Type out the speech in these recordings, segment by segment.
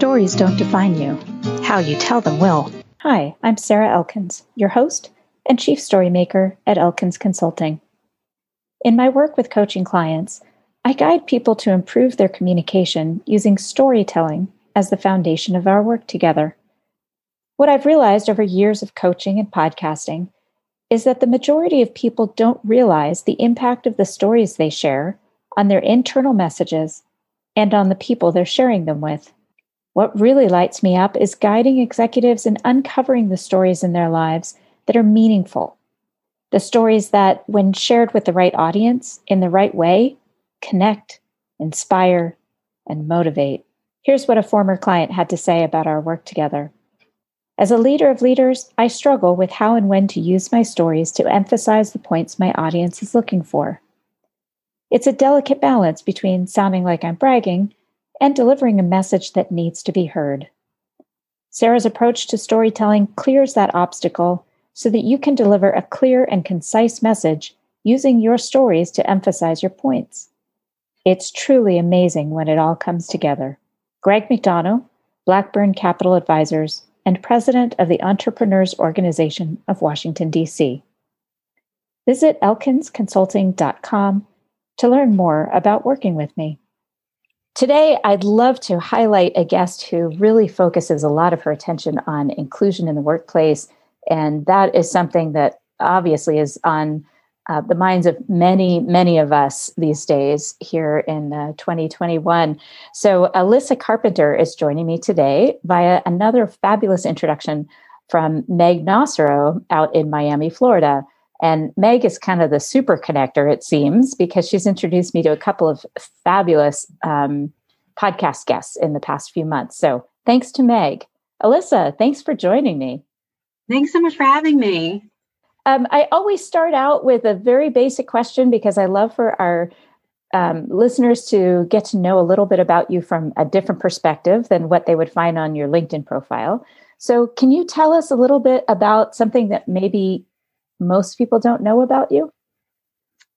Stories don't define you, how you tell them will. Hi, I'm Sarah Elkins, your host and chief storymaker at Elkins Consulting. In my work with coaching clients, I guide people to improve their communication using storytelling as the foundation of our work together. What I've realized over years of coaching and podcasting is that the majority of people don't realize the impact of the stories they share on their internal messages and on the people they're sharing them with. What really lights me up is guiding executives in uncovering the stories in their lives that are meaningful. The stories that, when shared with the right audience in the right way, connect, inspire, and motivate. Here's what a former client had to say about our work together. As a leader of leaders, I struggle with how and when to use my stories to emphasize the points my audience is looking for. It's a delicate balance between sounding like I'm bragging and delivering a message that needs to be heard. Sarah's approach to storytelling clears that obstacle so that you can deliver a clear and concise message using your stories to emphasize your points. It's truly amazing when it all comes together. Greg McDonough, Blackburn Capital Advisors, and president of the Entrepreneurs Organization of Washington, D.C. Visit elkinsconsulting.com to learn more about working with me. Today, I'd love to highlight a guest who really focuses a lot of her attention on inclusion in the workplace. And that is something that obviously is on uh, the minds of many, many of us these days here in uh, 2021. So, Alyssa Carpenter is joining me today via another fabulous introduction from Meg Nocero out in Miami, Florida. And Meg is kind of the super connector, it seems, because she's introduced me to a couple of fabulous um, podcast guests in the past few months. So, thanks to Meg. Alyssa, thanks for joining me. Thanks so much for having me. Um, I always start out with a very basic question because I love for our um, listeners to get to know a little bit about you from a different perspective than what they would find on your LinkedIn profile. So, can you tell us a little bit about something that maybe most people don't know about you?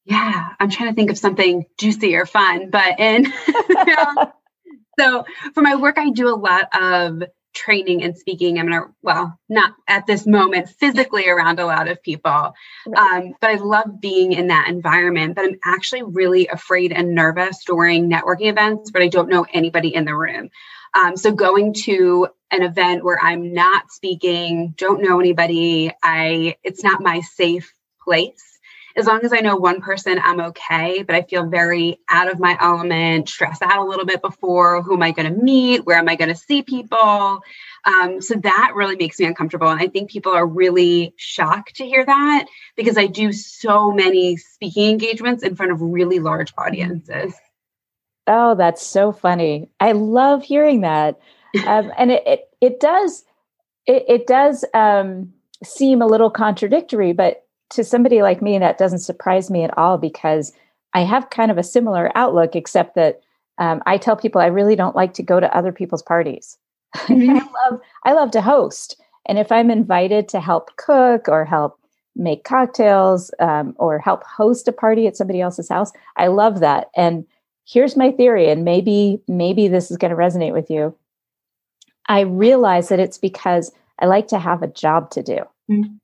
Yeah, I'm trying to think of something juicy or fun, but in so for my work, I do a lot of training and speaking. I'm gonna, well, not at this moment physically around a lot of people, um, but I love being in that environment. But I'm actually really afraid and nervous during networking events where I don't know anybody in the room. Um, so going to an event where I'm not speaking, don't know anybody, I it's not my safe place as long as I know one person, I'm okay. But I feel very out of my element, stress out a little bit before. Who am I going to meet? Where am I going to see people? Um, so that really makes me uncomfortable. And I think people are really shocked to hear that because I do so many speaking engagements in front of really large audiences. Oh, that's so funny. I love hearing that. Um, and it, it, it does, it, it does um, seem a little contradictory, but to somebody like me, that doesn't surprise me at all because I have kind of a similar outlook, except that um, I tell people I really don't like to go to other people's parties. Mm-hmm. I love I love to host, and if I'm invited to help cook or help make cocktails um, or help host a party at somebody else's house, I love that. And here's my theory, and maybe maybe this is going to resonate with you. I realize that it's because I like to have a job to do. Mm-hmm.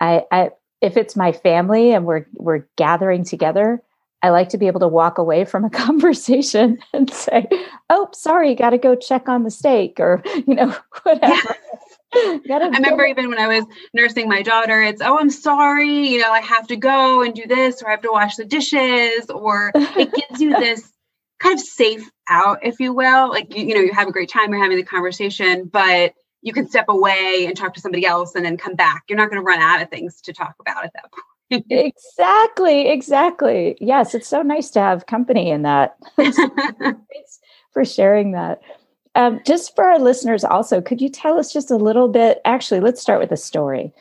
I, I if it's my family and we're we're gathering together, I like to be able to walk away from a conversation and say, "Oh, sorry, got to go check on the steak," or you know, whatever. I remember even when I was nursing my daughter, it's, oh, I'm sorry, you know, I have to go and do this, or I have to wash the dishes, or it gives you this kind of safe out, if you will. Like, you, you know, you have a great time, you're having the conversation, but you can step away and talk to somebody else and then come back. You're not going to run out of things to talk about at that point. exactly, exactly. Yes, it's so nice to have company in that. Thanks for sharing that. Um, just for our listeners, also, could you tell us just a little bit? Actually, let's start with a story.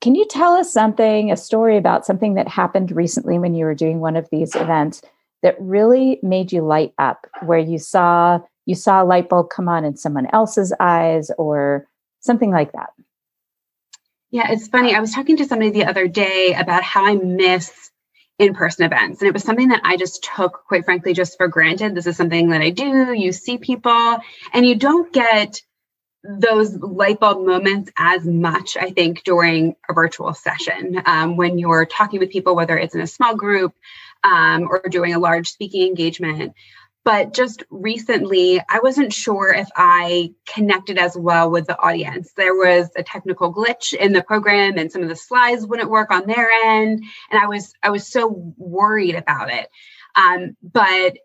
Can you tell us something, a story about something that happened recently when you were doing one of these events that really made you light up, where you saw you saw a light bulb come on in someone else's eyes or something like that. Yeah, it's funny. I was talking to somebody the other day about how I miss in person events. And it was something that I just took, quite frankly, just for granted. This is something that I do. You see people, and you don't get those light bulb moments as much, I think, during a virtual session um, when you're talking with people, whether it's in a small group um, or doing a large speaking engagement. But just recently, I wasn't sure if I connected as well with the audience. There was a technical glitch in the program, and some of the slides wouldn't work on their end, and I was I was so worried about it. Um, but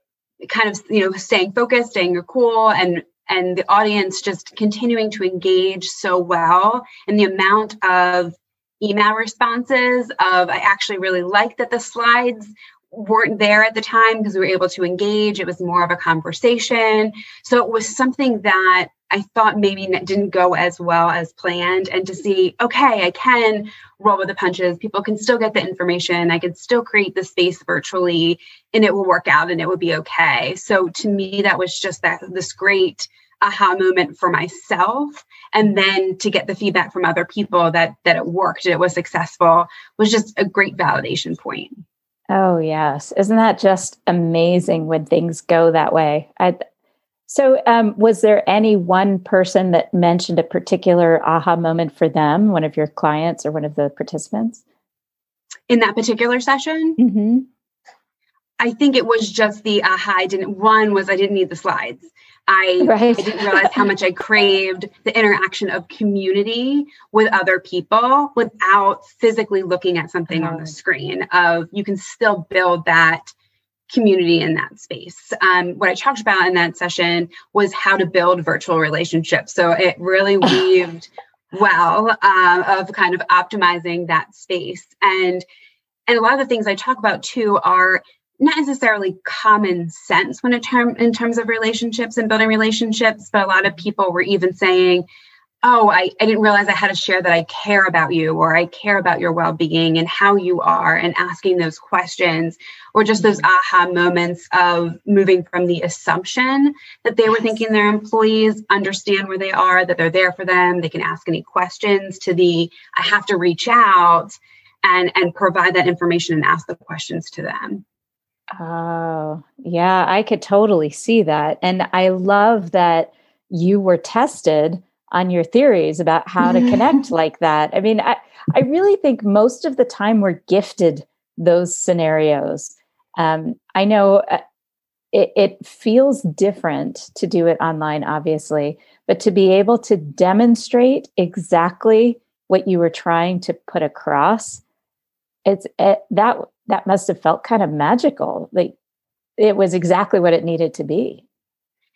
kind of you know staying focused, staying cool, and and the audience just continuing to engage so well, and the amount of email responses of I actually really like that the slides weren't there at the time because we were able to engage. It was more of a conversation. So it was something that I thought maybe didn't go as well as planned. And to see, okay, I can roll with the punches. People can still get the information. I can still create the space virtually and it will work out and it will be okay. So to me, that was just that this great aha moment for myself and then to get the feedback from other people that that it worked it was successful was just a great validation point Oh, yes. Isn't that just amazing when things go that way? I, so, um, was there any one person that mentioned a particular aha moment for them, one of your clients or one of the participants? In that particular session? Mm-hmm. I think it was just the aha. I didn't, one was I didn't need the slides. I, right. I didn't realize how much I craved the interaction of community with other people without physically looking at something on the screen of you can still build that community in that space. Um, what I talked about in that session was how to build virtual relationships. So it really weaved well uh, of kind of optimizing that space. And and a lot of the things I talk about too are not necessarily common sense when it term in terms of relationships and building relationships, but a lot of people were even saying, Oh, I, I didn't realize I had to share that I care about you or I care about your well-being and how you are and asking those questions or just those mm-hmm. aha moments of moving from the assumption that they were thinking their employees understand where they are, that they're there for them, they can ask any questions to the I have to reach out and and provide that information and ask the questions to them. Oh, yeah, I could totally see that. And I love that you were tested on your theories about how to connect like that. I mean, I, I really think most of the time we're gifted those scenarios. Um, I know uh, it, it feels different to do it online, obviously, but to be able to demonstrate exactly what you were trying to put across, it's it, that that must have felt kind of magical. Like it was exactly what it needed to be.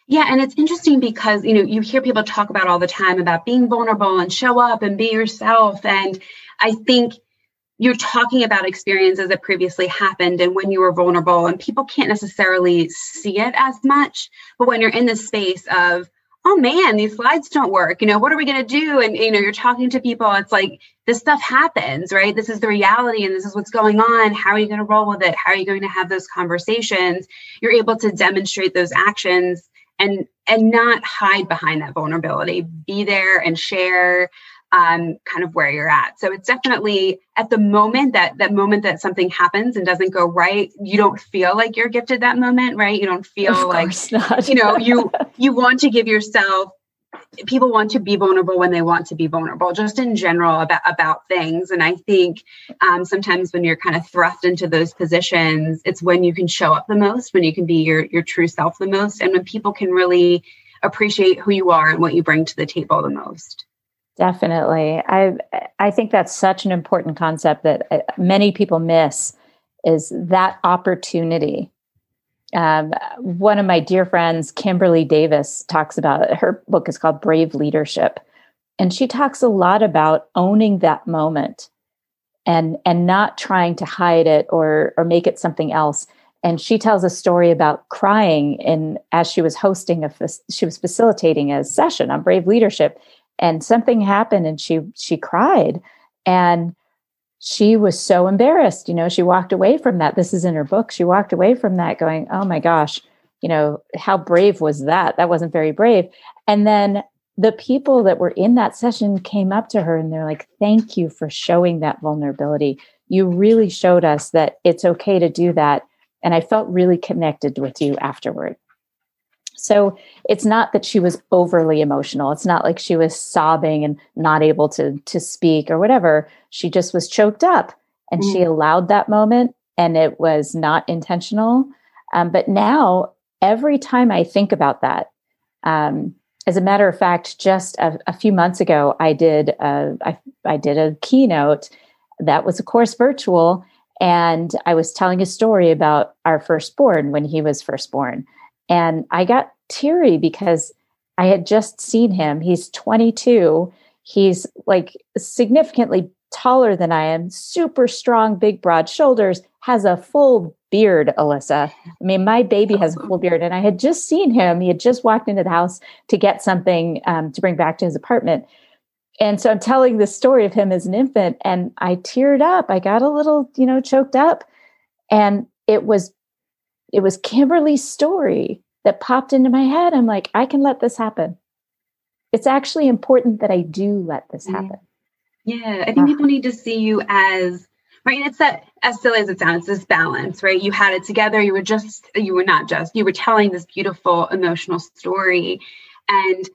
Yeah, and it's interesting because you know you hear people talk about all the time about being vulnerable and show up and be yourself and I think you're talking about experiences that previously happened and when you were vulnerable and people can't necessarily see it as much but when you're in the space of oh man, these slides don't work. You know, what are we going to do? And, you know, you're talking to people. It's like this stuff happens, right? This is the reality and this is what's going on. How are you going to roll with it? How are you going to have those conversations? You're able to demonstrate those actions and and not hide behind that vulnerability be there and share um, kind of where you're at. So it's definitely at the moment that that moment that something happens and doesn't go right, you don't feel like you're gifted that moment, right? You don't feel like not. you know you you want to give yourself. People want to be vulnerable when they want to be vulnerable, just in general about about things. And I think um, sometimes when you're kind of thrust into those positions, it's when you can show up the most, when you can be your your true self the most, and when people can really appreciate who you are and what you bring to the table the most. Definitely. I I think that's such an important concept that uh, many people miss is that opportunity. Um, one of my dear friends, Kimberly Davis, talks about it. Her book is called Brave Leadership. And she talks a lot about owning that moment and and not trying to hide it or or make it something else. And she tells a story about crying in as she was hosting a she was facilitating a session on brave leadership and something happened and she she cried. And she was so embarrassed you know she walked away from that. This is in her book. She walked away from that going oh my gosh you know how brave was that? That wasn't very brave. And then the people that were in that session came up to her and they're like thank you for showing that vulnerability. You really showed us that it's okay to do that. And I felt really connected with you afterward. So it's not that she was overly emotional. It's not like she was sobbing and not able to to speak or whatever. She just was choked up and mm. she allowed that moment and it was not intentional. Um, but now every time I think about that, um, as a matter of fact, just a, a few months ago, I did a, I, I did a keynote that was, of course, virtual, and I was telling a story about our firstborn when he was first born, and I got teary because I had just seen him. He's 22. He's like significantly taller than I am, super strong, big, broad shoulders, has a full beard, Alyssa. I mean, my baby has a full beard, and I had just seen him. He had just walked into the house to get something um, to bring back to his apartment. And so I'm telling the story of him as an infant, and I teared up. I got a little, you know, choked up. And it was it was Kimberly's story that popped into my head. I'm like, I can let this happen. It's actually important that I do let this happen. Yeah, I think people uh-huh. need to see you as right. And it's that as silly as it sounds, this balance, right? You had it together. You were just, you were not just, you were telling this beautiful emotional story. And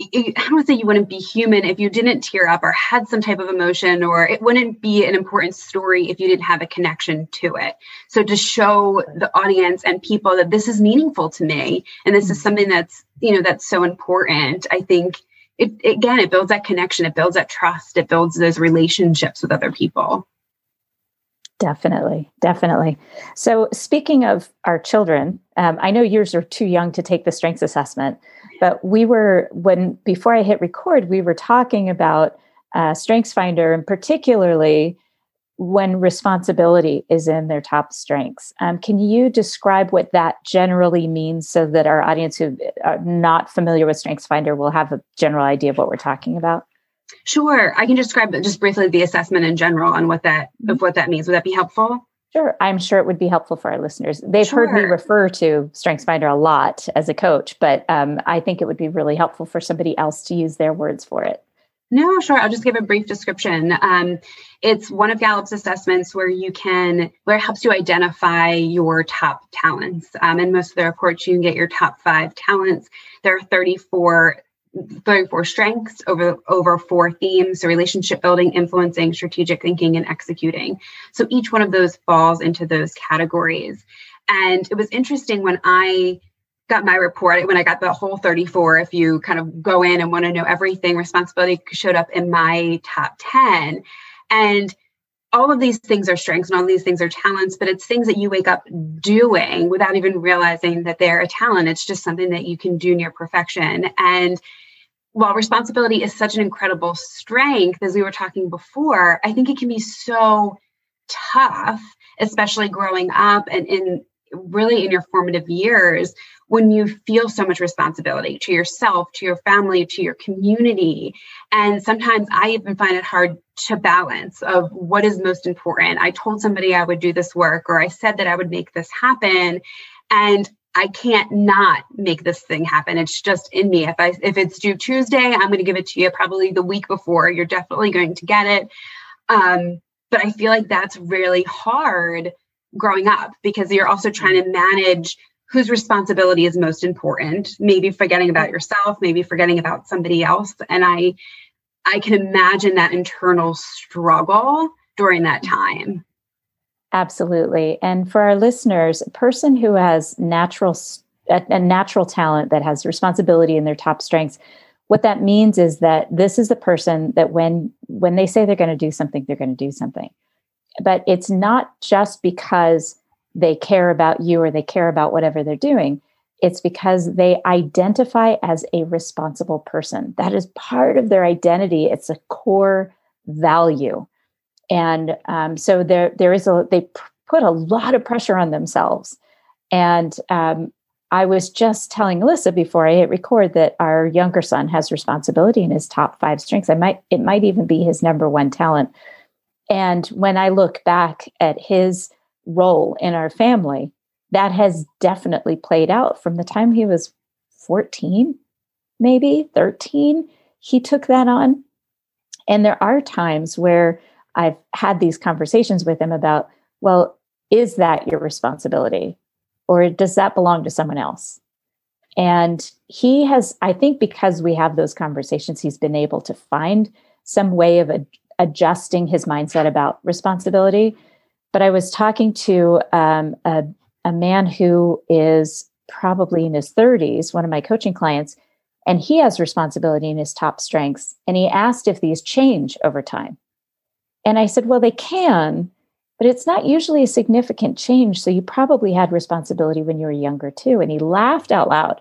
I to say you wouldn't be human if you didn't tear up or had some type of emotion, or it wouldn't be an important story if you didn't have a connection to it. So to show the audience and people that this is meaningful to me, and this is mm-hmm. something that's you know that's so important, I think it again it builds that connection, it builds that trust, it builds those relationships with other people. Definitely, definitely. So, speaking of our children, um, I know yours are too young to take the strengths assessment, but we were when before I hit record, we were talking about uh, Strengths Finder, and particularly when responsibility is in their top strengths. Um, can you describe what that generally means so that our audience who are not familiar with Strengths Finder will have a general idea of what we're talking about? Sure, I can describe just briefly the assessment in general and what that of what that means. Would that be helpful? Sure, I'm sure it would be helpful for our listeners. They've sure. heard me refer to StrengthsFinder a lot as a coach, but um, I think it would be really helpful for somebody else to use their words for it. No, sure. I'll just give a brief description. Um, it's one of Gallup's assessments where you can, where it helps you identify your top talents. Um, in most of the reports, you can get your top five talents. There are 34 34 strengths over over four themes so relationship building influencing strategic thinking and executing so each one of those falls into those categories and it was interesting when i got my report when i got the whole 34 if you kind of go in and want to know everything responsibility showed up in my top 10 and all of these things are strengths and all these things are talents, but it's things that you wake up doing without even realizing that they're a talent. It's just something that you can do near perfection. And while responsibility is such an incredible strength, as we were talking before, I think it can be so tough, especially growing up and in really in your formative years when you feel so much responsibility to yourself, to your family, to your community. And sometimes I even find it hard to balance of what is most important. I told somebody I would do this work or I said that I would make this happen and I can't not make this thing happen. It's just in me. If I if it's due Tuesday, I'm going to give it to you probably the week before. You're definitely going to get it. Um, but I feel like that's really hard growing up because you're also trying to manage whose responsibility is most important. Maybe forgetting about yourself, maybe forgetting about somebody else. And I I can imagine that internal struggle during that time. Absolutely. And for our listeners, a person who has natural a, a, natural talent that has responsibility in their top strengths, what that means is that this is the person that when when they say they're going to do something, they're going to do something. But it's not just because they care about you or they care about whatever they're doing. It's because they identify as a responsible person. That is part of their identity. It's a core value and um, so there there is a they put a lot of pressure on themselves. And um, i was just telling alyssa before i hit record that our younger son has responsibility in his top five strengths. I might it might even be his number one talent. And when i look back at his role in our family that has definitely played out. From the time he was 14 maybe 13 he took that on. And there are times where I've had these conversations with him about, well, is that your responsibility? Or does that belong to someone else? And he has, I think, because we have those conversations, he's been able to find some way of ad- adjusting his mindset about responsibility. But I was talking to um, a, a man who is probably in his 30s, one of my coaching clients, and he has responsibility in his top strengths. And he asked if these change over time. And I said, well, they can, but it's not usually a significant change. So you probably had responsibility when you were younger too. And he laughed out loud.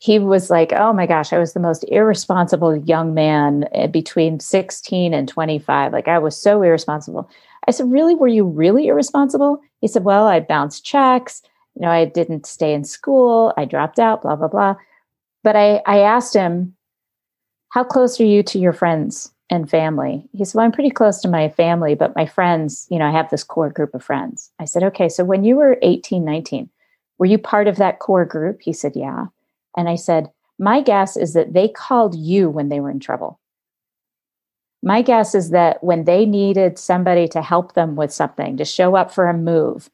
He was like, Oh my gosh, I was the most irresponsible young man eh, between 16 and 25. Like I was so irresponsible. I said, Really? Were you really irresponsible? He said, Well, I bounced checks. You know, I didn't stay in school. I dropped out, blah, blah, blah. But I, I asked him, How close are you to your friends? And family. He said, Well, I'm pretty close to my family, but my friends, you know, I have this core group of friends. I said, Okay, so when you were 18, 19, were you part of that core group? He said, Yeah. And I said, My guess is that they called you when they were in trouble. My guess is that when they needed somebody to help them with something, to show up for a move,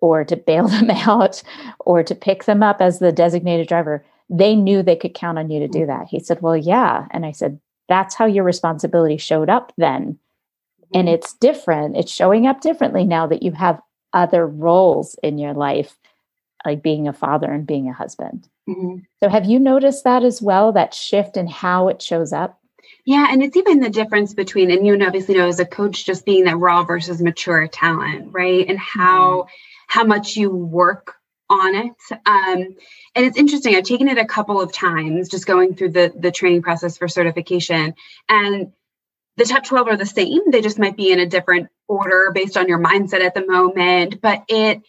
or to bail them out, or to pick them up as the designated driver, they knew they could count on you to do mm. that. He said, Well, yeah. And I said, that's how your responsibility showed up then. And mm-hmm. it's different. It's showing up differently now that you have other roles in your life, like being a father and being a husband. Mm-hmm. So, have you noticed that as well, that shift in how it shows up? Yeah, and it's even the difference between, and you obviously know as a coach, just being that raw versus mature talent, right? And how mm-hmm. how much you work on it. Um, and it's interesting. I've taken it a couple of times, just going through the the training process for certification, and the top 12 are the same. They just might be in a different order based on your mindset at the moment, but it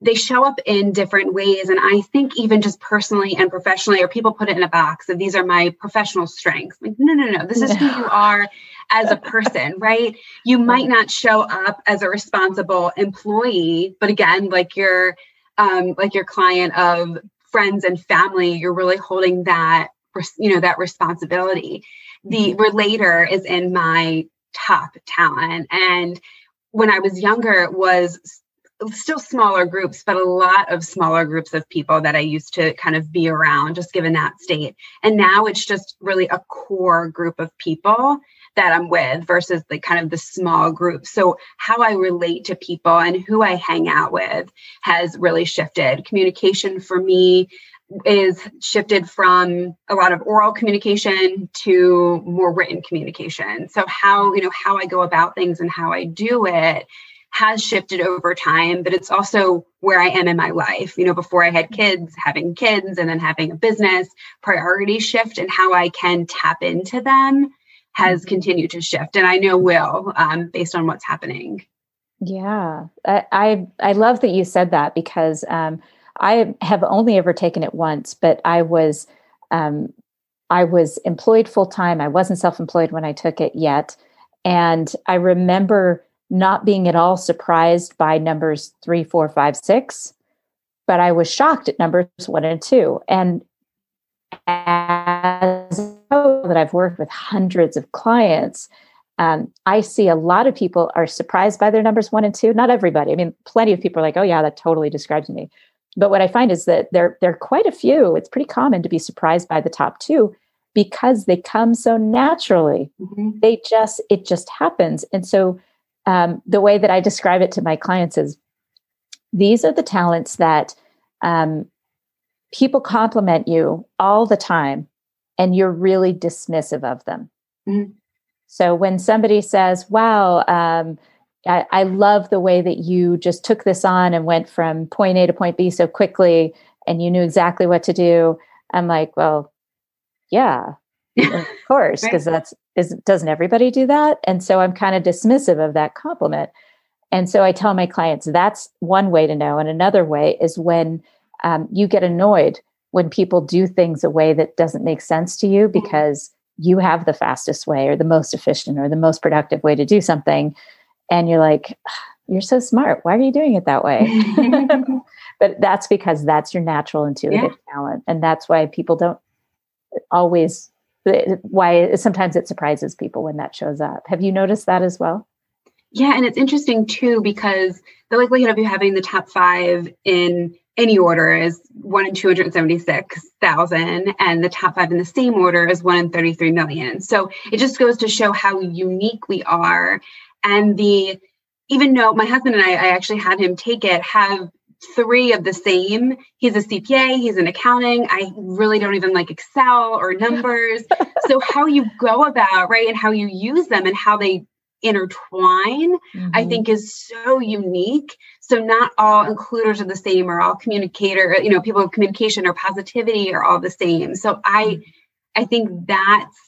they show up in different ways. And I think even just personally and professionally, or people put it in a box that these are my professional strengths. Like, no, no, no, this is who you are as a person, right? You might not show up as a responsible employee, but again, like you're um, like your client of friends and family, you're really holding that, you know, that responsibility. The mm-hmm. relator is in my top talent. And when I was younger, it was still smaller groups, but a lot of smaller groups of people that I used to kind of be around, just given that state. And now it's just really a core group of people that I'm with versus the kind of the small group. So how I relate to people and who I hang out with has really shifted. Communication for me is shifted from a lot of oral communication to more written communication. So how, you know, how I go about things and how I do it has shifted over time, but it's also where I am in my life. You know, before I had kids, having kids and then having a business, priority shift and how I can tap into them has mm-hmm. continued to shift, and I know will um, based on what's happening. Yeah, I, I, I love that you said that because um, I have only ever taken it once, but I was um, I was employed full time. I wasn't self employed when I took it yet, and I remember not being at all surprised by numbers three, four, five, six, but I was shocked at numbers one and two. And as that I've worked with hundreds of clients, um, I see a lot of people are surprised by their numbers one and two. Not everybody. I mean, plenty of people are like, "Oh yeah, that totally describes me." But what I find is that there there are quite a few. It's pretty common to be surprised by the top two because they come so naturally. Mm-hmm. They just it just happens. And so um, the way that I describe it to my clients is these are the talents that um, people compliment you all the time and you're really dismissive of them. Mm-hmm. So when somebody says, wow, um, I, I, love the way that you just took this on and went from point A to point B so quickly and you knew exactly what to do. I'm like, well, yeah, of course, because right. that's is doesn't everybody do that? And so I'm kind of dismissive of that compliment. And so I tell my clients that's one way to know. And another way is when um, you get annoyed when people do things a way that doesn't make sense to you mm-hmm. because you have the fastest way or the most efficient or the most productive way to do something. And you're like, you're so smart. Why are you doing it that way? but that's because that's your natural intuitive yeah. talent. And that's why people don't always, why sometimes it surprises people when that shows up. Have you noticed that as well? Yeah, and it's interesting too because the likelihood of you having the top five in any order is one in 276,000, and the top five in the same order is one in 33 million. So it just goes to show how unique we are. And the, even though my husband and I, I actually had him take it, have three of the same. He's a CPA, he's in accounting. I really don't even like Excel or numbers. so, how you go about, right, and how you use them and how they intertwine, mm-hmm. I think is so unique. So not all includers are the same or all communicator, you know, people of communication or positivity are all the same. So I mm-hmm. I think that's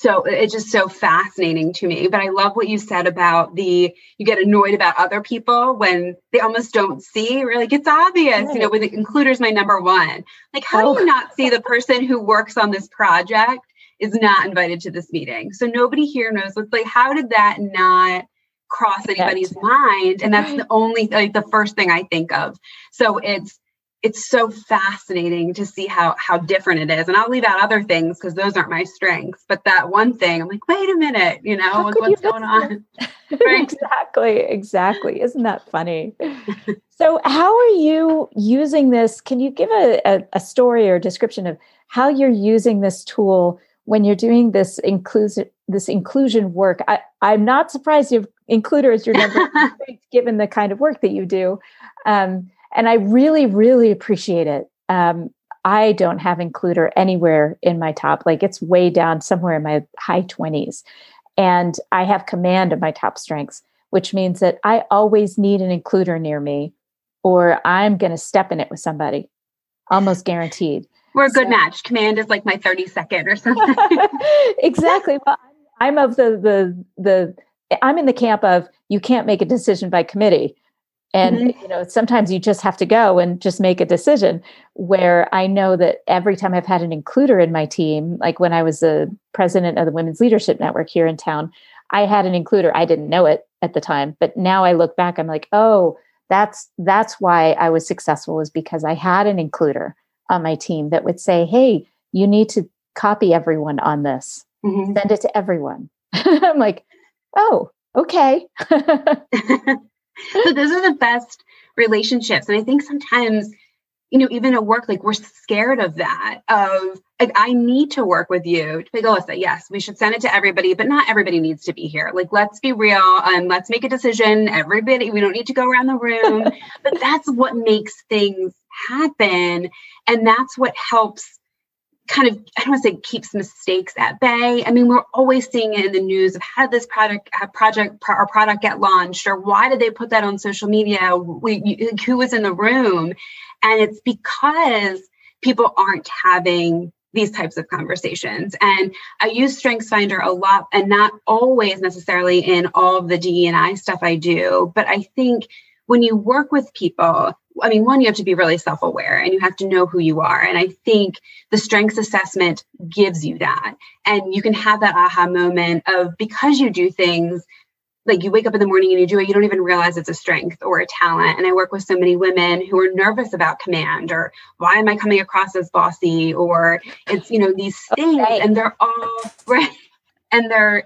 so it's just so fascinating to me. But I love what you said about the you get annoyed about other people when they almost don't see, or like it's obvious, right. you know, with the includers my number one. Like, how oh. do you oh. not see the person who works on this project is not invited to this meeting. So nobody here knows what's like, how did that not cross anybody's mind? And that's the only like the first thing I think of. So it's it's so fascinating to see how how different it is. And I'll leave out other things because those aren't my strengths. But that one thing, I'm like, wait a minute, you know, what's going on? exactly, exactly. Isn't that funny? so how are you using this? Can you give a, a, a story or description of how you're using this tool when you're doing this inclusion this inclusion work I, i'm not surprised you have includer as your number given the kind of work that you do um, and i really really appreciate it um, i don't have includer anywhere in my top like it's way down somewhere in my high 20s and i have command of my top strengths which means that i always need an includer near me or i'm going to step in it with somebody almost guaranteed we're a good so, match. Command is like my 30 second or something. exactly. Well, I'm of the the the I'm in the camp of you can't make a decision by committee. And mm-hmm. you know, sometimes you just have to go and just make a decision. Where I know that every time I've had an includer in my team, like when I was the president of the Women's Leadership Network here in town, I had an includer. I didn't know it at the time, but now I look back, I'm like, oh, that's that's why I was successful was because I had an includer on my team that would say, hey, you need to copy everyone on this, mm-hmm. send it to everyone. I'm like, oh, okay. so those are the best relationships. And I think sometimes, you know, even at work, like we're scared of that, of like, I need to work with you to go, oh, Alyssa, yes, we should send it to everybody, but not everybody needs to be here. Like, let's be real and let's make a decision. Everybody, we don't need to go around the room. but that's what makes things happen. And that's what helps kind of I don't want to say keeps mistakes at bay. I mean, we're always seeing it in the news of how did this product project or product get launched, or why did they put that on social media? We, who was in the room? And it's because people aren't having these types of conversations. And I use StrengthsFinder a lot, and not always necessarily in all of the DE and I stuff I do, but I think when you work with people I mean, one, you have to be really self aware and you have to know who you are. And I think the strengths assessment gives you that. And you can have that aha moment of because you do things like you wake up in the morning and you do it, you don't even realize it's a strength or a talent. And I work with so many women who are nervous about command or why am I coming across as bossy or it's, you know, these things okay. and they're all right. And they're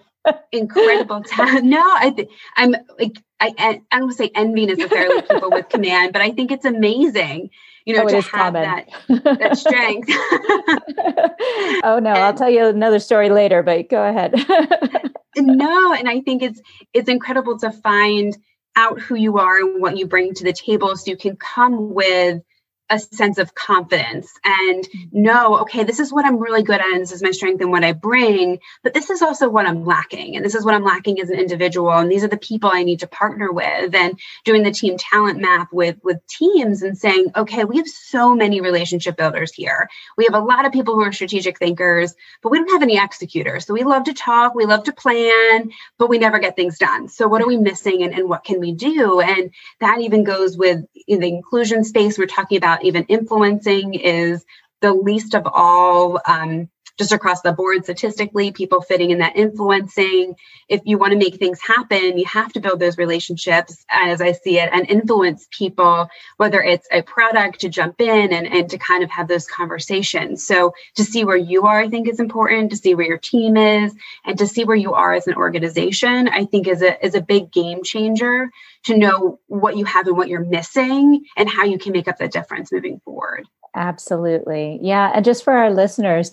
incredible talent. No, I th- I'm like I I don't want to say envy necessarily people with command, but I think it's amazing, you know, oh, to have command. that that strength. oh no, and, I'll tell you another story later, but go ahead. no, and I think it's it's incredible to find out who you are and what you bring to the table so you can come with a sense of confidence and know, okay, this is what I'm really good at, and this is my strength and what I bring, but this is also what I'm lacking. And this is what I'm lacking as an individual. And these are the people I need to partner with. And doing the team talent map with, with teams and saying, okay, we have so many relationship builders here. We have a lot of people who are strategic thinkers, but we don't have any executors. So we love to talk, we love to plan, but we never get things done. So what are we missing and, and what can we do? And that even goes with in the inclusion space we're talking about even influencing is the least of all um, just across the board statistically, people fitting in that influencing. If you want to make things happen, you have to build those relationships as I see it and influence people, whether it's a product to jump in and, and to kind of have those conversations. So to see where you are, I think is important, to see where your team is, and to see where you are as an organization, I think is a is a big game changer to know what you have and what you're missing and how you can make up the difference moving forward. Absolutely. Yeah. And just for our listeners,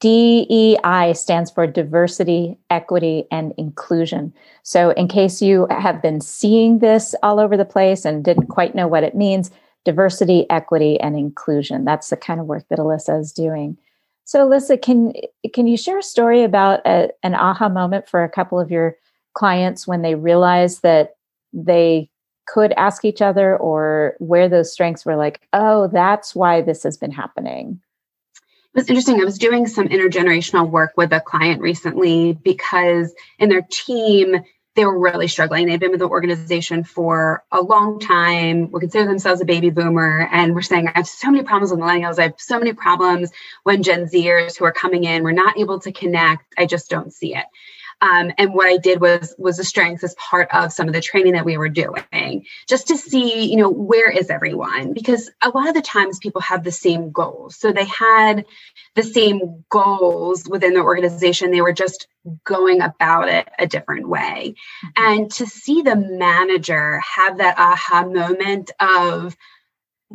DEI stands for diversity, equity, and inclusion. So, in case you have been seeing this all over the place and didn't quite know what it means, diversity, equity, and inclusion. That's the kind of work that Alyssa is doing. So, Alyssa, can can you share a story about a, an aha moment for a couple of your clients when they realized that they could ask each other or where those strengths were like, oh, that's why this has been happening? It was interesting. I was doing some intergenerational work with a client recently because in their team, they were really struggling. They've been with the organization for a long time, would consider themselves a baby boomer, and we're saying, I have so many problems with millennials. I have so many problems when Gen Zers who are coming in, we're not able to connect. I just don't see it. Um, and what I did was was the strengths as part of some of the training that we were doing, just to see, you know, where is everyone? Because a lot of the times people have the same goals. So they had the same goals within the organization. They were just going about it a different way. Mm-hmm. And to see the manager have that aha moment of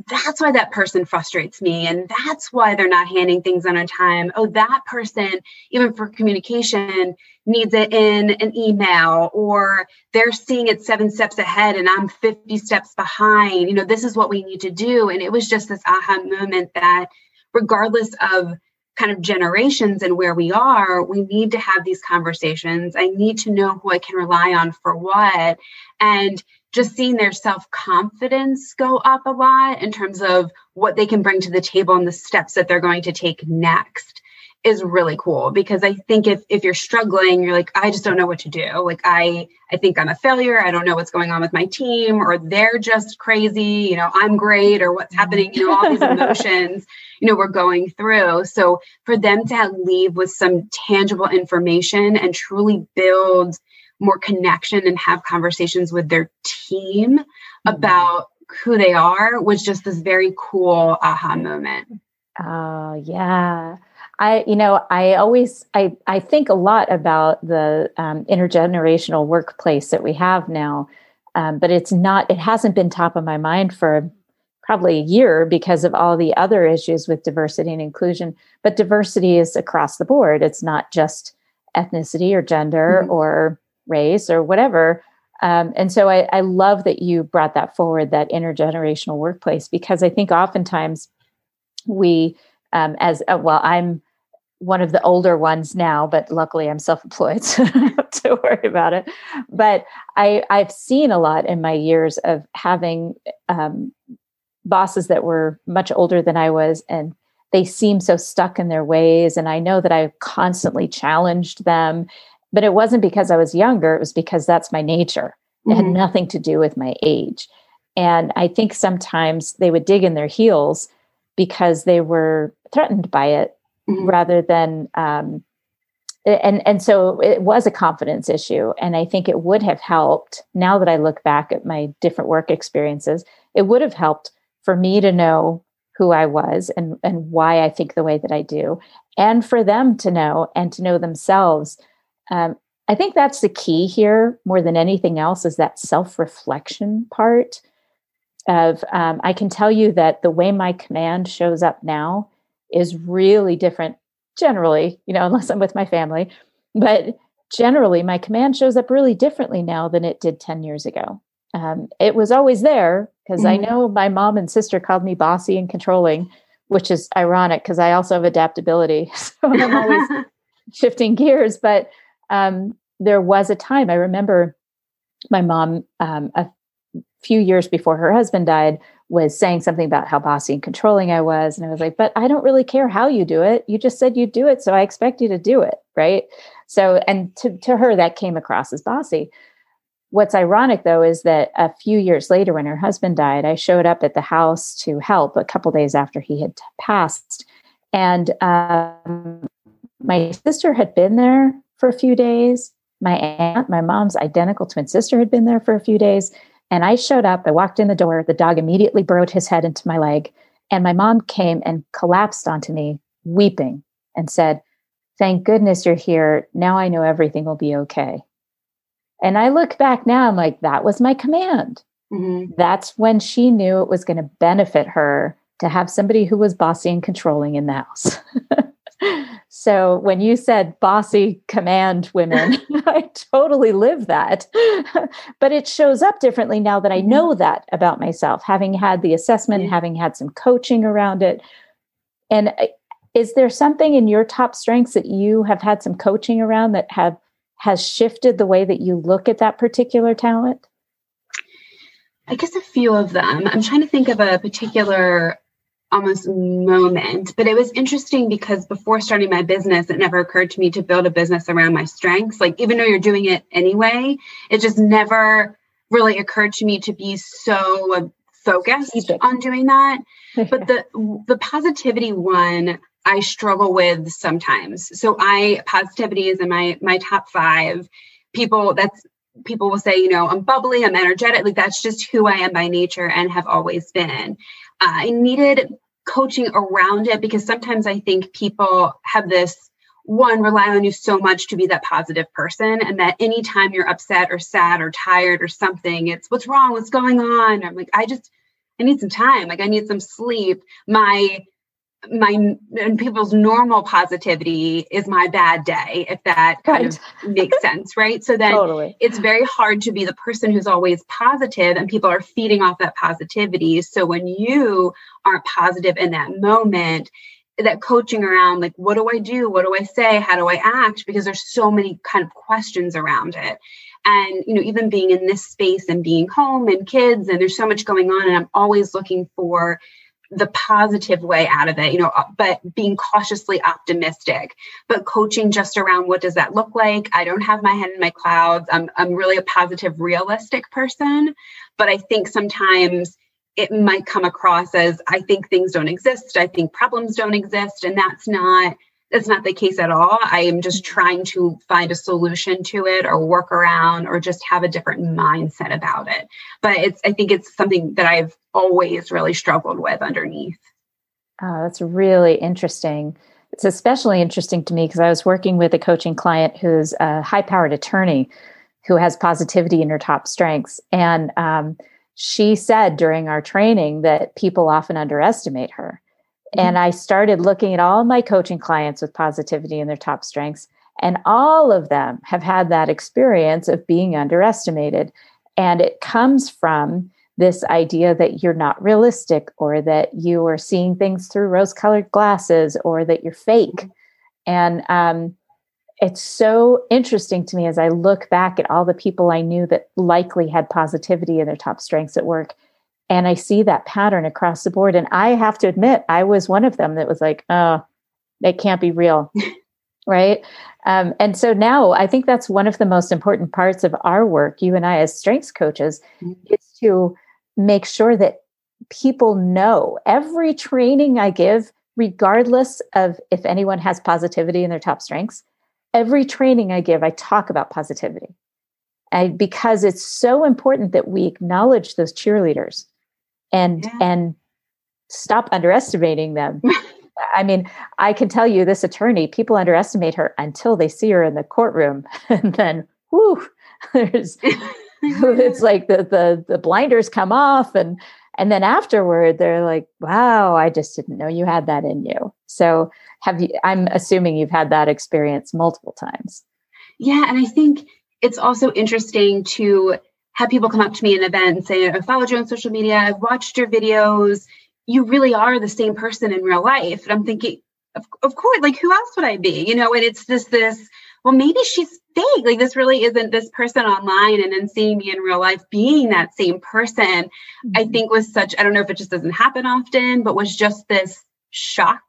that's why that person frustrates me and that's why they're not handing things on a time. Oh that person even for communication needs it in an email or they're seeing it seven steps ahead and i'm 50 steps behind. You know this is what we need to do. And it was just this aha moment that regardless of kind of generations and where we are we need to have these conversations. I need to know who i can rely on for what. And just seeing their self confidence go up a lot in terms of what they can bring to the table and the steps that they're going to take next is really cool because I think if if you're struggling, you're like, I just don't know what to do. Like I I think I'm a failure. I don't know what's going on with my team, or they're just crazy, you know, I'm great, or what's happening, you know, all these emotions, you know, we're going through. So for them to leave with some tangible information and truly build more connection and have conversations with their team mm-hmm. about who they are was just this very cool aha moment. Oh, yeah. I, you know, I always, I, I think a lot about the um, intergenerational workplace that we have now, um, but it's not, it hasn't been top of my mind for probably a year because of all the other issues with diversity and inclusion. But diversity is across the board. It's not just ethnicity or gender mm-hmm. or race or whatever. Um, and so I, I love that you brought that forward, that intergenerational workplace, because I think oftentimes we, um, as uh, well, I'm one of the older ones now, but luckily I'm self-employed, so don't to worry about it. But I, I've seen a lot in my years of having um, bosses that were much older than I was, and they seem so stuck in their ways. And I know that I constantly challenged them but it wasn't because I was younger, it was because that's my nature. It mm-hmm. had nothing to do with my age. And I think sometimes they would dig in their heels because they were threatened by it mm-hmm. rather than um, and and so it was a confidence issue and i think it would have helped now that i look back at my different work experiences it would have helped for me to know who i was and and why i think the way that i do and for them to know and to know themselves um, I think that's the key here more than anything else is that self reflection part of um, I can tell you that the way my command shows up now is really different generally, you know, unless I'm with my family. But generally, my command shows up really differently now than it did 10 years ago. Um, it was always there because mm-hmm. I know my mom and sister called me bossy and controlling, which is ironic because I also have adaptability. So I'm always shifting gears. But um, there was a time I remember my mom um, a few years before her husband died was saying something about how bossy and controlling I was. And I was like, but I don't really care how you do it. You just said you'd do it. So I expect you to do it. Right. So, and to, to her, that came across as bossy. What's ironic though is that a few years later, when her husband died, I showed up at the house to help a couple days after he had passed. And um, my sister had been there for a few days. My aunt, my mom's identical twin sister, had been there for a few days. And I showed up, I walked in the door, the dog immediately burrowed his head into my leg. And my mom came and collapsed onto me, weeping, and said, Thank goodness you're here. Now I know everything will be okay. And I look back now, I'm like, that was my command. Mm-hmm. That's when she knew it was going to benefit her to have somebody who was bossy and controlling in the house. so when you said bossy command women, I totally live that. but it shows up differently now that I mm-hmm. know that about myself, having had the assessment, having had some coaching around it. And uh, is there something in your top strengths that you have had some coaching around that have has shifted the way that you look at that particular talent? I guess a few of them. I'm trying to think of a particular almost moment, but it was interesting because before starting my business, it never occurred to me to build a business around my strengths. Like, even though you're doing it anyway, it just never really occurred to me to be so focused on doing that. but the the positivity one I struggle with sometimes. So I positivity is in my my top five. People that's people will say, you know, I'm bubbly, I'm energetic. Like that's just who I am by nature and have always been. I needed coaching around it because sometimes I think people have this one rely on you so much to be that positive person and that anytime you're upset or sad or tired or something it's what's wrong? What's going on? I'm like i just i need some time. Like i need some sleep. My my and people's normal positivity is my bad day if that kind right. of makes sense right? So then totally. it's very hard to be the person who's always positive and people are feeding off that positivity. So when you aren't positive in that moment that coaching around like what do i do? What do i say? How do i act? Because there's so many kind of questions around it. And you know even being in this space and being home and kids and there's so much going on and i'm always looking for the positive way out of it, you know, uh, but being cautiously optimistic, but coaching just around what does that look like? I don't have my head in my clouds. I'm, I'm really a positive, realistic person, but I think sometimes it might come across as I think things don't exist. I think problems don't exist. And that's not that's not the case at all. I am just mm-hmm. trying to find a solution to it or work around or just have a different mindset about it. But it's I think it's something that I've always really struggled with underneath. Oh, that's really interesting. It's especially interesting to me because I was working with a coaching client who's a high powered attorney who has positivity in her top strengths. And um, she said during our training that people often underestimate her and mm-hmm. I started looking at all my coaching clients with positivity and their top strengths. And all of them have had that experience of being underestimated. And it comes from this idea that you're not realistic or that you are seeing things through rose colored glasses or that you're fake. Mm-hmm. And um, it's so interesting to me as I look back at all the people I knew that likely had positivity in their top strengths at work and I see that pattern across the board. And I have to admit, I was one of them that was like, oh, it can't be real. right. Um, and so now I think that's one of the most important parts of our work, you and I as strengths coaches, mm-hmm. is to make sure that people know every training I give, regardless of if anyone has positivity in their top strengths, every training I give, I talk about positivity. And because it's so important that we acknowledge those cheerleaders and yeah. and stop underestimating them. I mean, I can tell you this attorney, people underestimate her until they see her in the courtroom. And then whoo, there's it's like the the the blinders come off and and then afterward they're like, wow, I just didn't know you had that in you. So have you I'm assuming you've had that experience multiple times. Yeah, and I think it's also interesting to have people come up to me in an event and say, I followed you on social media, I've watched your videos. You really are the same person in real life. And I'm thinking, of, of course, like who else would I be? You know, and it's just this, well, maybe she's fake. Like this really isn't this person online. And then seeing me in real life being that same person, mm-hmm. I think was such, I don't know if it just doesn't happen often, but was just this shock.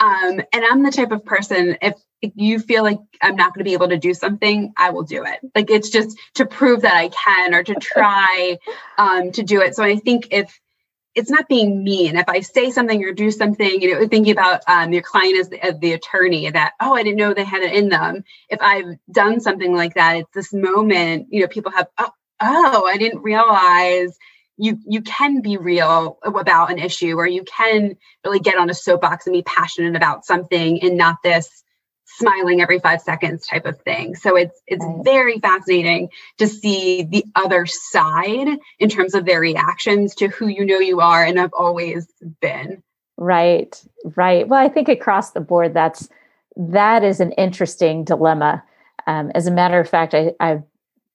Um, and I'm the type of person, if if you feel like I'm not going to be able to do something, I will do it. Like it's just to prove that I can or to try um, to do it. So I think if it's not being mean. If I say something or do something, you know, thinking about um, your client as the, as the attorney that, oh, I didn't know they had it in them. If I've done something like that, it's this moment, you know, people have, oh, oh, I didn't realize you you can be real about an issue or you can really get on a soapbox and be passionate about something and not this smiling every five seconds type of thing. So it's it's right. very fascinating to see the other side in terms of their reactions to who you know you are and have always been. Right, right. Well, I think across the board, that's that is an interesting dilemma. Um, as a matter of fact, I, I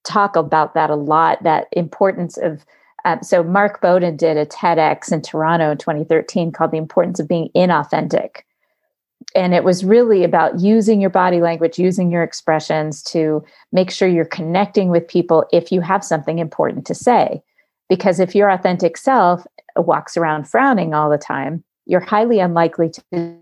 talk about that a lot. That importance of um, so Mark Bowden did a TEDx in Toronto in 2013 called "The Importance of Being Inauthentic." And it was really about using your body language, using your expressions to make sure you're connecting with people if you have something important to say. Because if your authentic self walks around frowning all the time, you're highly unlikely to,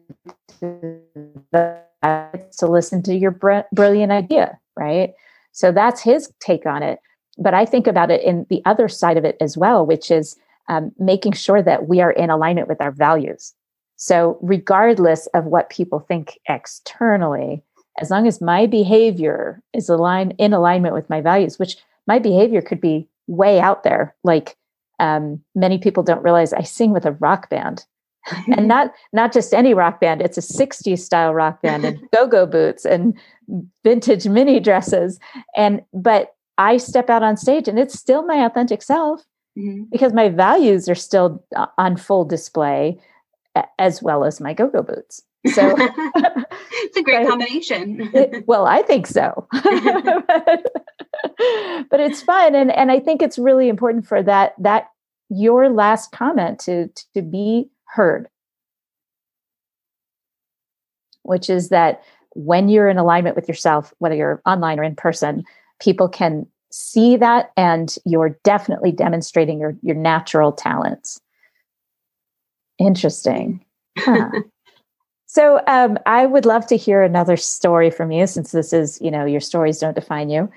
to listen to your br- brilliant idea, right? So that's his take on it. But I think about it in the other side of it as well, which is um, making sure that we are in alignment with our values so, regardless of what people think externally, as long as my behavior is aligned in alignment with my values, which my behavior could be way out there, like um, many people don't realize I sing with a rock band. and not not just any rock band it's a 60s style rock band and go-go boots and vintage mini dresses and but i step out on stage and it's still my authentic self mm-hmm. because my values are still uh, on full display as well as my go-go boots. So it's a great combination. it, well, I think so. but, but it's fun and and I think it's really important for that that your last comment to to be heard. Which is that when you're in alignment with yourself, whether you're online or in person, people can see that and you're definitely demonstrating your your natural talents Interesting. Huh. so um, I would love to hear another story from you since this is, you know, your stories don't define you.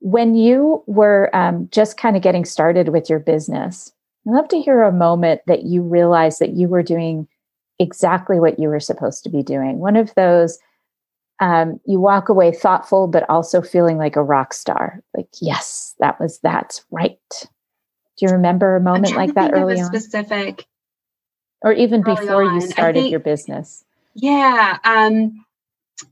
When you were um, just kind of getting started with your business, I'd love to hear a moment that you realized that you were doing exactly what you were supposed to be doing. One of those, um, you walk away thoughtful, but also feeling like a rock star. Like, yes, that was that's right. Do you remember a moment like that early on? Specific or even before on. you started think, your business yeah um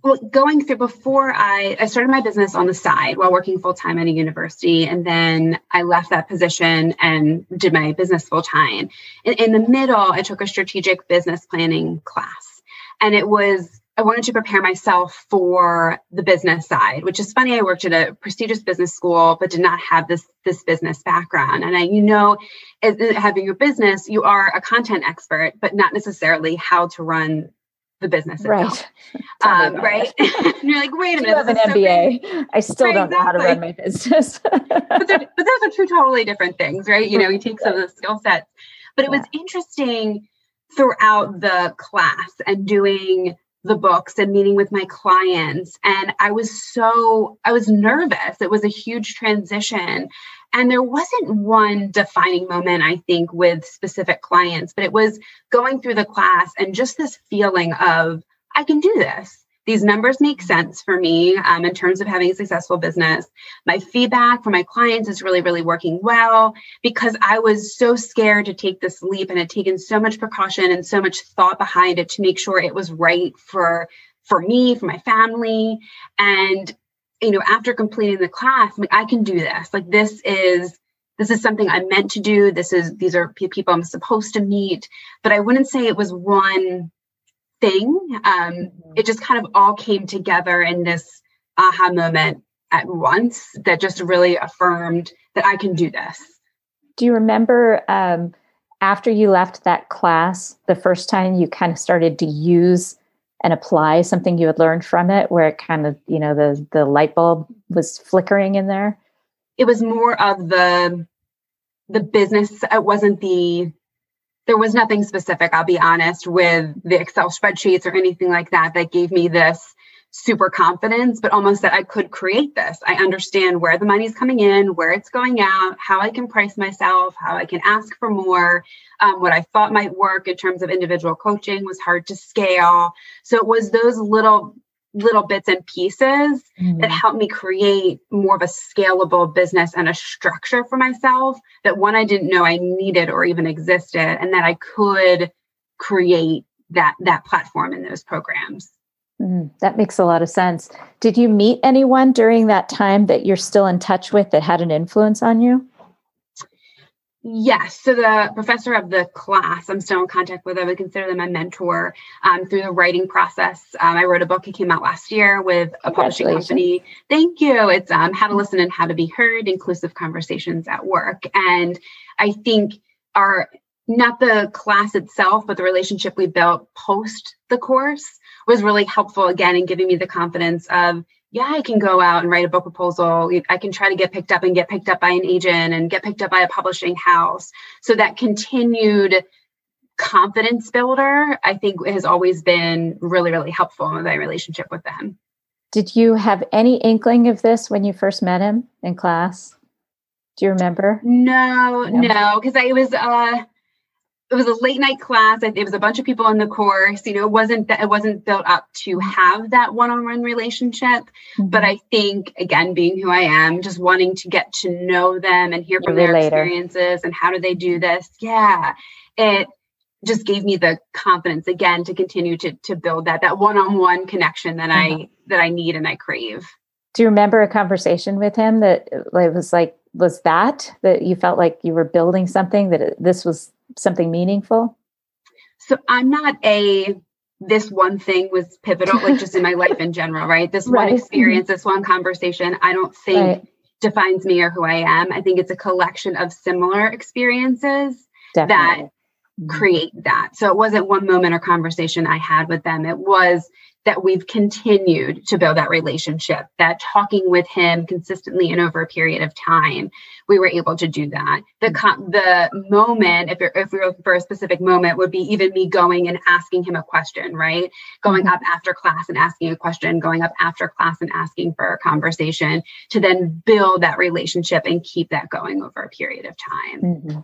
well going through before i i started my business on the side while working full-time at a university and then i left that position and did my business full-time in, in the middle i took a strategic business planning class and it was I wanted to prepare myself for the business side, which is funny. I worked at a prestigious business school, but did not have this this business background. And I, you know, as, having your business, you are a content expert, but not necessarily how to run the business right. um, right? you're like wait a minute I have an mba so i still right, don't know how to run my business. But, but those are two totally different things right? You know you take some of the skill sets. But it yeah. was interesting throughout the class and doing the books and meeting with my clients. And i was so i was nervous. It was a huge transition. And there wasn't one defining moment i think with specific clients but it was going through the class and just this feeling of i can do this these numbers make sense for me um, in terms of having a successful business. My feedback from my clients is really, really working well because I was so scared to take this leap and had taken so much precaution and so much thought behind it to make sure it was right for for me, for my family. And you know, after completing the class, I'm like, I can do this. Like this is this is something I'm meant to do. This is these are people I'm supposed to meet. But I wouldn't say it was one thing. Um, mm-hmm. It just kind of all came together in this aha moment at once that just really affirmed that I can do this. Do you remember um, after you left that class, the first time you kind of started to use and apply something you had learned from it, where it kind of, you know, the the light bulb was flickering in there? It was more of the the business. It wasn't the there was nothing specific, I'll be honest, with the Excel spreadsheets or anything like that that gave me this super confidence, but almost that I could create this. I understand where the money's coming in, where it's going out, how I can price myself, how I can ask for more. Um, what I thought might work in terms of individual coaching was hard to scale. So it was those little little bits and pieces mm-hmm. that helped me create more of a scalable business and a structure for myself that one I didn't know I needed or even existed and that I could create that that platform in those programs. Mm, that makes a lot of sense. Did you meet anyone during that time that you're still in touch with that had an influence on you? Yes. So the professor of the class I'm still in contact with, I would consider them a mentor um, through the writing process. Um, I wrote a book. It came out last year with a publishing company. Thank you. It's um, How to Listen and How to Be Heard, Inclusive Conversations at Work. And I think our not the class itself, but the relationship we built post the course was really helpful again in giving me the confidence of, yeah, I can go out and write a book proposal. I can try to get picked up and get picked up by an agent and get picked up by a publishing house. So that continued confidence builder, I think has always been really, really helpful in my relationship with them. Did you have any inkling of this when you first met him in class? Do you remember? No, no, because I was uh it was a late night class. It was a bunch of people in the course. You know, it wasn't that it wasn't built up to have that one-on-one relationship. Mm-hmm. But I think again, being who I am, just wanting to get to know them and hear from their later. experiences and how do they do this. Yeah. It just gave me the confidence again to continue to to build that that one-on-one connection that mm-hmm. I that I need and I crave. Do you remember a conversation with him that it was like was that that you felt like you were building something that it, this was something meaningful? So I'm not a this one thing was pivotal, like just in my life in general, right? This right. one experience, this one conversation, I don't think right. defines me or who I am. I think it's a collection of similar experiences Definitely. that mm-hmm. create that. So it wasn't one moment or conversation I had with them. It was that we've continued to build that relationship, that talking with him consistently and over a period of time, we were able to do that. The the moment, if, if we were for a specific moment, would be even me going and asking him a question, right? Going up after class and asking a question, going up after class and asking for a conversation to then build that relationship and keep that going over a period of time. Mm-hmm.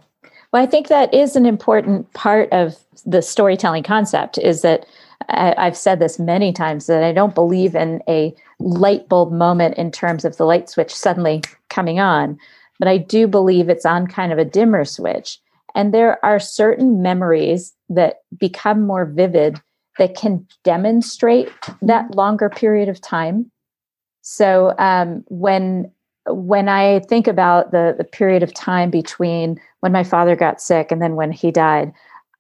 Well, I think that is an important part of the storytelling concept is that I, I've said this many times that I don't believe in a light bulb moment in terms of the light switch suddenly coming on, but I do believe it's on kind of a dimmer switch. And there are certain memories that become more vivid that can demonstrate that longer period of time. So um, when when I think about the the period of time between when my father got sick and then when he died,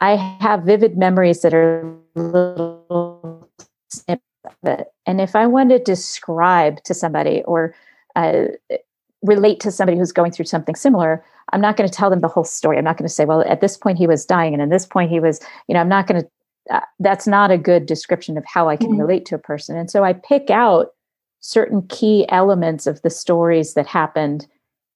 I have vivid memories that are little snippets of it. And if I want to describe to somebody or uh, relate to somebody who's going through something similar, I'm not going to tell them the whole story. I'm not going to say, well, at this point he was dying, and at this point he was, you know, I'm not going to. Uh, that's not a good description of how I can mm-hmm. relate to a person. And so I pick out certain key elements of the stories that happened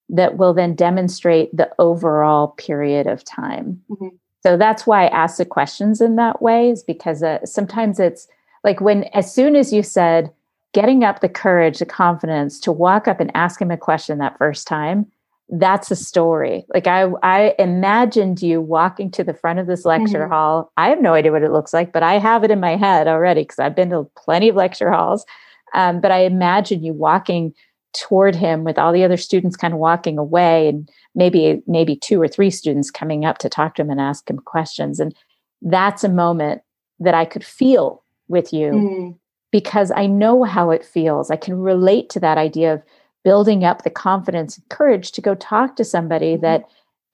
that will then demonstrate the overall period of time. Mm-hmm. So that's why I ask the questions in that way, is because uh, sometimes it's like when, as soon as you said, getting up the courage, the confidence to walk up and ask him a question that first time, that's a story. Like I, I imagined you walking to the front of this lecture mm-hmm. hall. I have no idea what it looks like, but I have it in my head already because I've been to plenty of lecture halls. Um, but I imagine you walking toward him with all the other students kind of walking away and maybe maybe two or three students coming up to talk to him and ask him questions and that's a moment that i could feel with you mm. because i know how it feels i can relate to that idea of building up the confidence and courage to go talk to somebody mm-hmm. that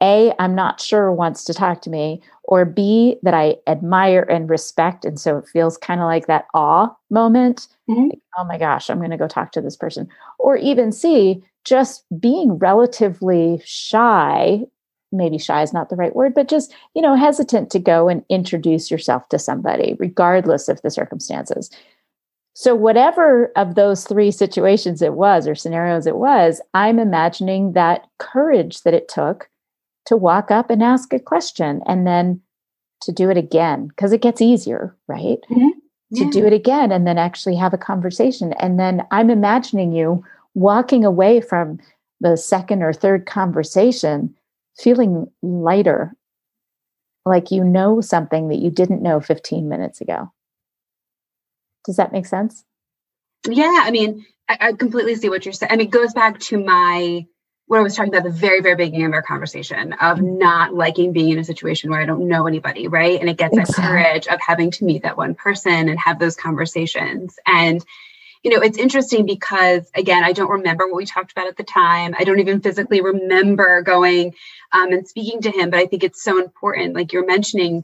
a i'm not sure wants to talk to me or b that i admire and respect and so it feels kind of like that awe moment. Mm-hmm. like, oh my gosh i'm going to go talk to this person. Or even c just being relatively shy maybe shy is not the right word but just you know hesitant to go and introduce yourself to somebody regardless of the circumstances. So, whatever of those three situations it was or scenarios it was, I'm imagining that courage that it took to walk up and ask a question and then to do it again because it gets easier, right? Mm-hmm. to yeah. do it again and then actually have a conversation. And then I'm imagining you walking away from the second or third conversation feeling lighter, like you know something that you didn't know 15 minutes ago. Does that make sense? Yeah. I mean, I, I completely see what you're saying. I mean, it goes back to my what I was talking about the very, very beginning of our conversation of mm-hmm. not liking being in a situation where I don't know anybody, right? And it gets exactly. that courage of having to meet that one person and have those conversations. And, you know, it's interesting because, again, I don't remember what we talked about at the time. I don't even physically remember going um, and speaking to him, but I think it's so important, like you're mentioning,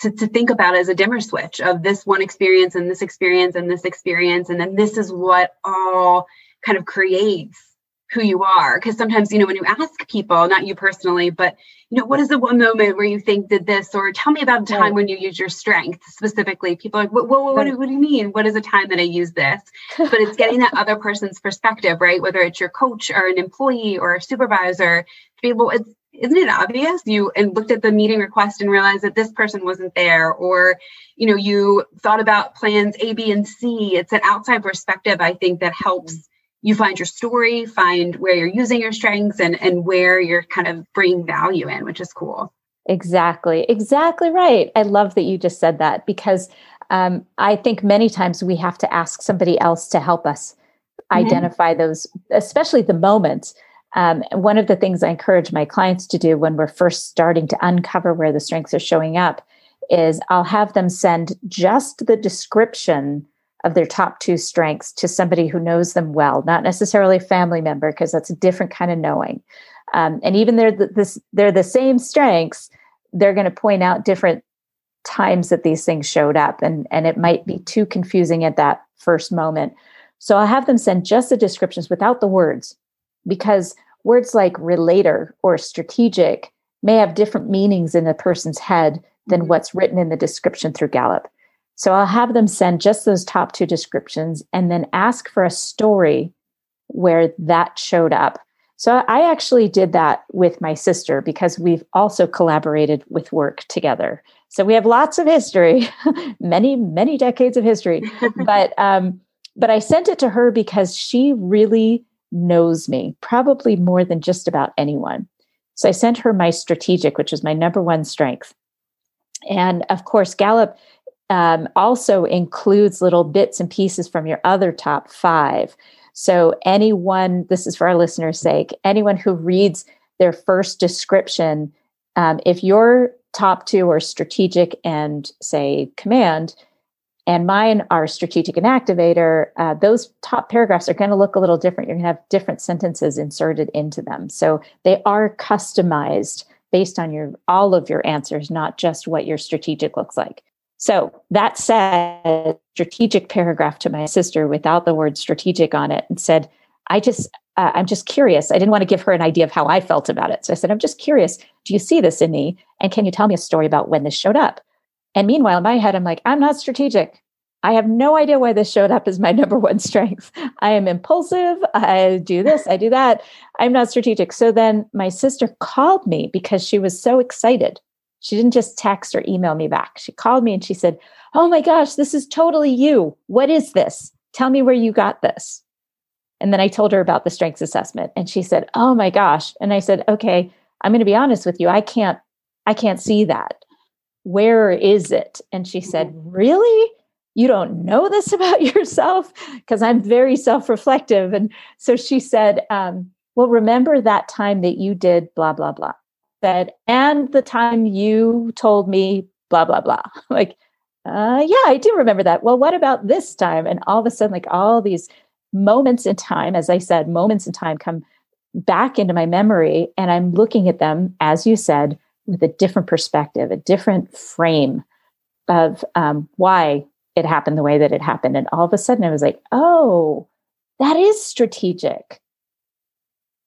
to, to think about as a dimmer switch of this one experience and this experience and this experience. And then this is what all kind of creates who you are. Because sometimes you know when you ask people not you personally but you know what is the one moment where you think did this or tell me about a time right. when you use your strength specifically. People are like what, what, what, what, do you mean? What is a time that i use this? But it's getting that other person's perspective right? Whether it's your coach or an employee or a supervisor to be able it's isn't it obvious? You and looked at the meeting request and realized that this person wasn't there or you know you thought about plans a b and c. It's an outside perspective i think that helps mm. You find your story, find where you're using your strengths and, and where you're kind of bringing value in, which is cool. Exactly. Exactly right. I love that you just said that because um, I think many times we have to ask somebody else to help us mm-hmm. identify those, especially the moments. Um, one of the things I encourage my clients to do when we're first starting to uncover where the strengths are showing up is I'll have them send just the description of their top two strengths to somebody who knows them well, not necessarily a family member, because that's a different kind of knowing. Um, and even they're the, this, they're the same strengths, they're going to point out different times that these things showed up, and and it might be too confusing at that first moment. So I'll have them send just the descriptions without the words, because words like relator or strategic may have different meanings in a person's head than mm-hmm. what's written in the description through Gallup. So I'll have them send just those top two descriptions and then ask for a story where that showed up. So I actually did that with my sister because we've also collaborated with work together. So we have lots of history, many many decades of history. but um, but I sent it to her because she really knows me, probably more than just about anyone. So I sent her my strategic, which is my number one strength. And of course, Gallup um, also includes little bits and pieces from your other top five. So, anyone, this is for our listeners' sake, anyone who reads their first description, um, if your top two are strategic and say command, and mine are strategic and activator, uh, those top paragraphs are going to look a little different. You're going to have different sentences inserted into them. So they are customized based on your all of your answers, not just what your strategic looks like. So that said, strategic paragraph to my sister without the word strategic on it and said, I just, uh, I'm just curious. I didn't want to give her an idea of how I felt about it. So I said, I'm just curious. Do you see this in me? And can you tell me a story about when this showed up? And meanwhile, in my head, I'm like, I'm not strategic. I have no idea why this showed up as my number one strength. I am impulsive. I do this, I do that. I'm not strategic. So then my sister called me because she was so excited she didn't just text or email me back. She called me and she said, Oh my gosh, this is totally you. What is this? Tell me where you got this. And then I told her about the strengths assessment and she said, Oh my gosh. And I said, Okay, I'm going to be honest with you. I can't, I can't see that. Where is it? And she said, mm-hmm. Really? You don't know this about yourself? Because I'm very self reflective. And so she said, um, Well, remember that time that you did blah, blah, blah said, and the time you told me blah, blah, blah. like, uh, yeah, I do remember that. Well, what about this time? And all of a sudden, like all these moments in time, as I said, moments in time come back into my memory. And I'm looking at them, as you said, with a different perspective, a different frame of um, why it happened the way that it happened. And all of a sudden, I was like, oh, that is strategic.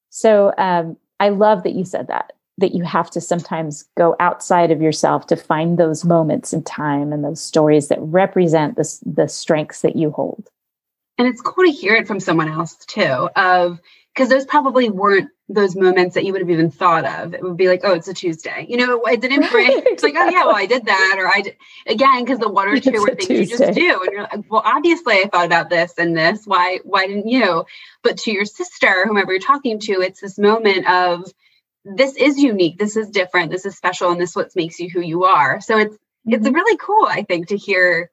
So um, I love that you said that that you have to sometimes go outside of yourself to find those moments in time and those stories that represent the, the strengths that you hold. And it's cool to hear it from someone else too, of because those probably weren't those moments that you would have even thought of. It would be like, oh, it's a Tuesday. You know, I didn't bring. It's like, oh yeah, well, I did that, or I did again because the one or two were things Tuesday. you just do, and you're like, well, obviously, I thought about this and this. Why, why didn't you? But to your sister, whomever you're talking to, it's this moment of this is unique, this is different, this is special, and this what makes you who you are. So it's mm-hmm. it's really cool, I think, to hear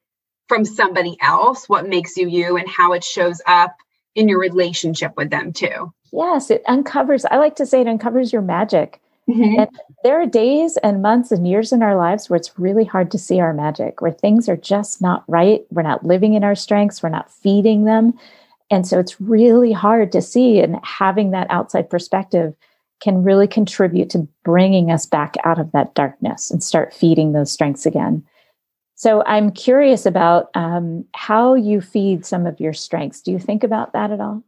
from somebody else what makes you you and how it shows up in your relationship with them too. Yes, it uncovers, I like to say it uncovers your magic. Mm-hmm. And there are days and months and years in our lives where it's really hard to see our magic, where things are just not right. We're not living in our strengths, we're not feeding them. And so it's really hard to see. And having that outside perspective can really contribute to bringing us back out of that darkness and start feeding those strengths again. So I'm curious about um, how you feed some of your strengths. Do you think about that at all?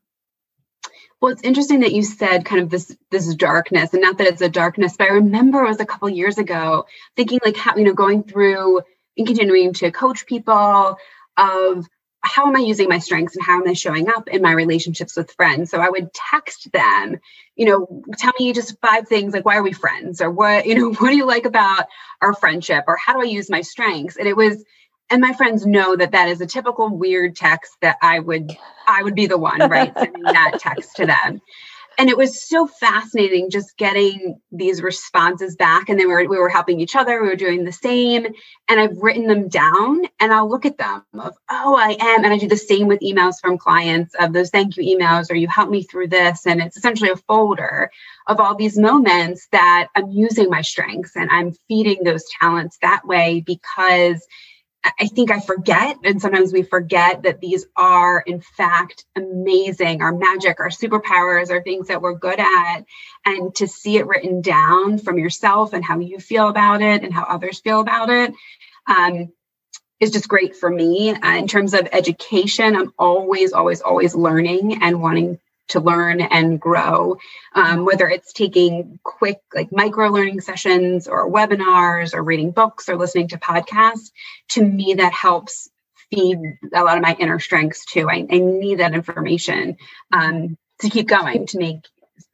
Well, it's interesting that you said kind of this this darkness, and not that it's a darkness, but I remember it was a couple years ago thinking like how you know going through and continuing to coach people of how am I using my strengths and how am I showing up in my relationships with friends? So I would text them, you know, tell me just five things like why are we friends or what, you know, what do you like about our friendship or how do I use my strengths? And it was and my friends know that that is a typical weird text that I would I would be the one, right, sending that text to them and it was so fascinating just getting these responses back. And then we were, we were helping each other. We were doing the same. And i've written them down and i'll look at them of oh i am. And i do the same with emails from clients of those thank you emails or you helped me through this. And it's essentially a folder of all these moments that i'm using my strengths and i'm feeding those talents that way because I think I forget, and sometimes we forget that these are, in fact, amazing. Our magic, our superpowers, are things that we're good at. And to see it written down from yourself and how you feel about it and how others feel about it um, is just great for me. Uh, in terms of education, I'm always, always, always learning and wanting to learn and grow, um, whether it's taking quick, like micro learning sessions or webinars or reading books or listening to podcasts. To me, that helps feed a lot of my inner strengths too. I, I need that information um, to keep going to make.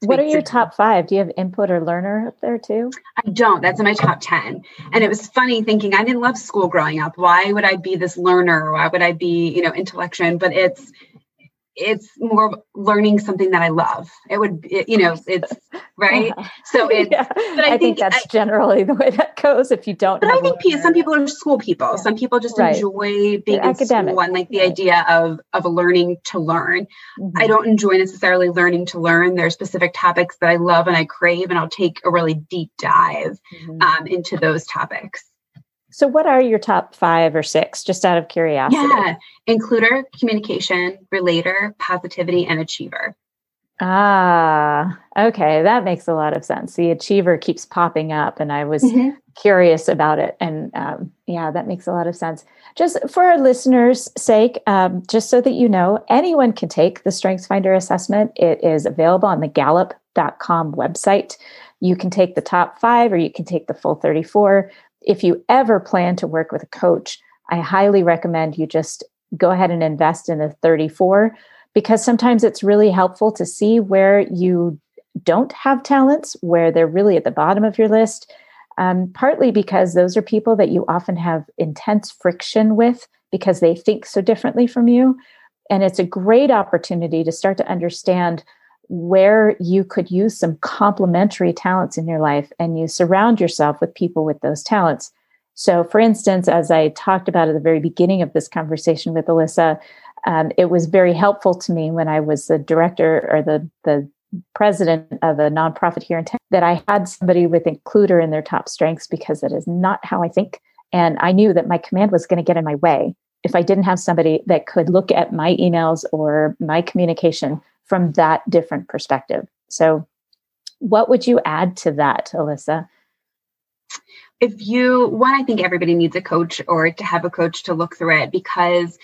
What are your top five? Do you have input or learner up there too? I don't. That's in my top 10. And it was funny thinking I didn't love school growing up. Why would I be this learner? Why would I be, you know, intellectual? But it's it's more learning something that I love. It would, it, you know, it's right. So it's, yeah. but I, I think, think, that's I, generally the way that goes. If you don't, but I think some people are school people. Yeah. Some people just right. enjoy being in academic and like the right. idea of of learning to learn. Mm-hmm. I don't enjoy necessarily learning to learn. There are specific topics that I love and I crave, and I'll take a really deep dive mm-hmm. um, into those topics. So, what are your top five or six, just out of curiosity? Yeah, includer, communication, relator, positivity, and achiever. Ah, okay. That makes a lot of sense. The achiever keeps popping up, and I was mm-hmm. curious about it. And um, yeah, that makes a lot of sense. Just for our listeners' sake, um, just so that you know, anyone can take the StrengthsFinder assessment. It is available on the gallup.com website. You can take the top five or you can take the full 34 if you ever plan to work with a coach, I highly recommend you just go ahead and invest in a 34 because sometimes it's really helpful to see where you don't have talents, where they're really at the bottom of your list. Um, partly because those are people that you often have intense friction with because they think so differently from you. And it's a great opportunity to start to understand where you could use some complementary talents in your life and you surround yourself with people with those talents. So, for instance, as I talked about at the very beginning of this conversation with Alyssa, um, it was very helpful to me when I was the director or the, the president of a nonprofit here in town that I had somebody with includer in their top strengths because that is not how I think. And I knew that my command was going to get in my way if I didn't have somebody that could look at my emails or my communication from that different perspective. So, what would you add to that, Alyssa? If you, one, I think everybody needs a coach or to have a coach to look through it because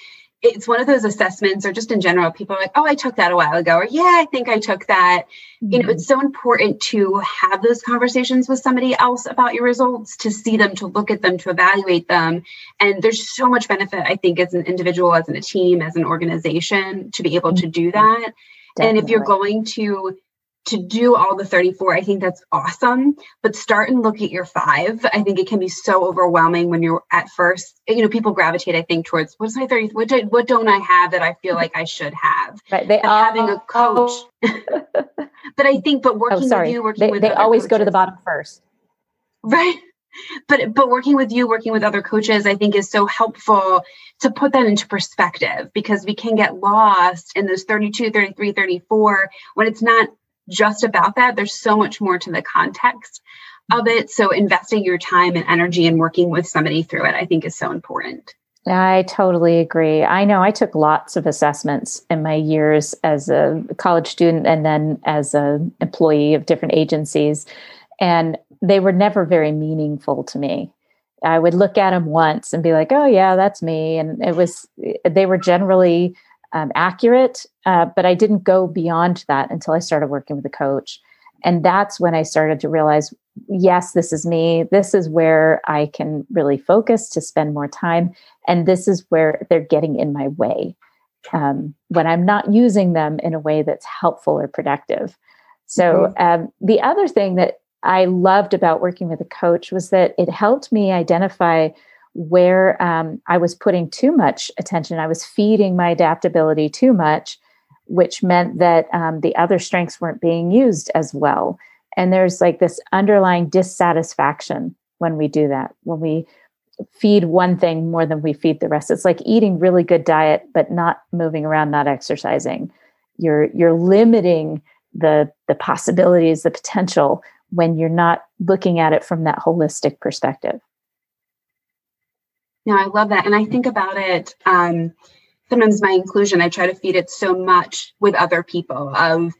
it's one of those assessments or just in general people are like oh i took that a while ago or yeah i think i took that mm-hmm. you know it's mm-hmm. so important to have those conversations with somebody else about your results to see them to look at them to evaluate them and there's so much benefit i think as an individual as in a team as an organization to be able to do mm-hmm. that Definitely. And if you're going to to do all the 34 i think that's awesome. But start and look at your five. I think it can be so overwhelming when you're at first you know people gravitate i think towards what's my 30 what, do, what don't i have that i feel like i should have? Right they are having a coach but i think but oh, working oh, sorry. with you working they, with they always coaches, go to the bottom first. Right but but working with you working with other coaches i think is so helpful to put that into perspective because we can get lost in those 32 33 34 when it's not just about that. There's so much more to the context of it. So investing your time and energy and working with somebody through it, I think is so important. I totally agree. I know I took lots of assessments in my years as a college student and then as an employee of different agencies, and they were never very meaningful to me. I would look at them once and be like, "Oh yeah, that's me," and it was. They were generally um, accurate, uh, but I didn't go beyond that until I started working with a coach. And that's when I started to realize yes, this is me. This is where I can really focus to spend more time. And this is where they're getting in my way um, when I'm not using them in a way that's helpful or productive. So, mm-hmm. um, the other thing that I loved about working with a coach was that it helped me identify where um, I was putting too much attention. I was feeding my adaptability too much, which meant that um, the other strengths weren't being used as well. And there's like this underlying dissatisfaction when we do that, when we feed one thing more than we feed the rest. It's like eating really good diet, but not moving around, not exercising. You're you're limiting the the possibilities, the potential when you're not looking at it from that holistic perspective. No, I love that. And I think about it. Um, sometimes my inclusion, I try to feed it so much with other people of,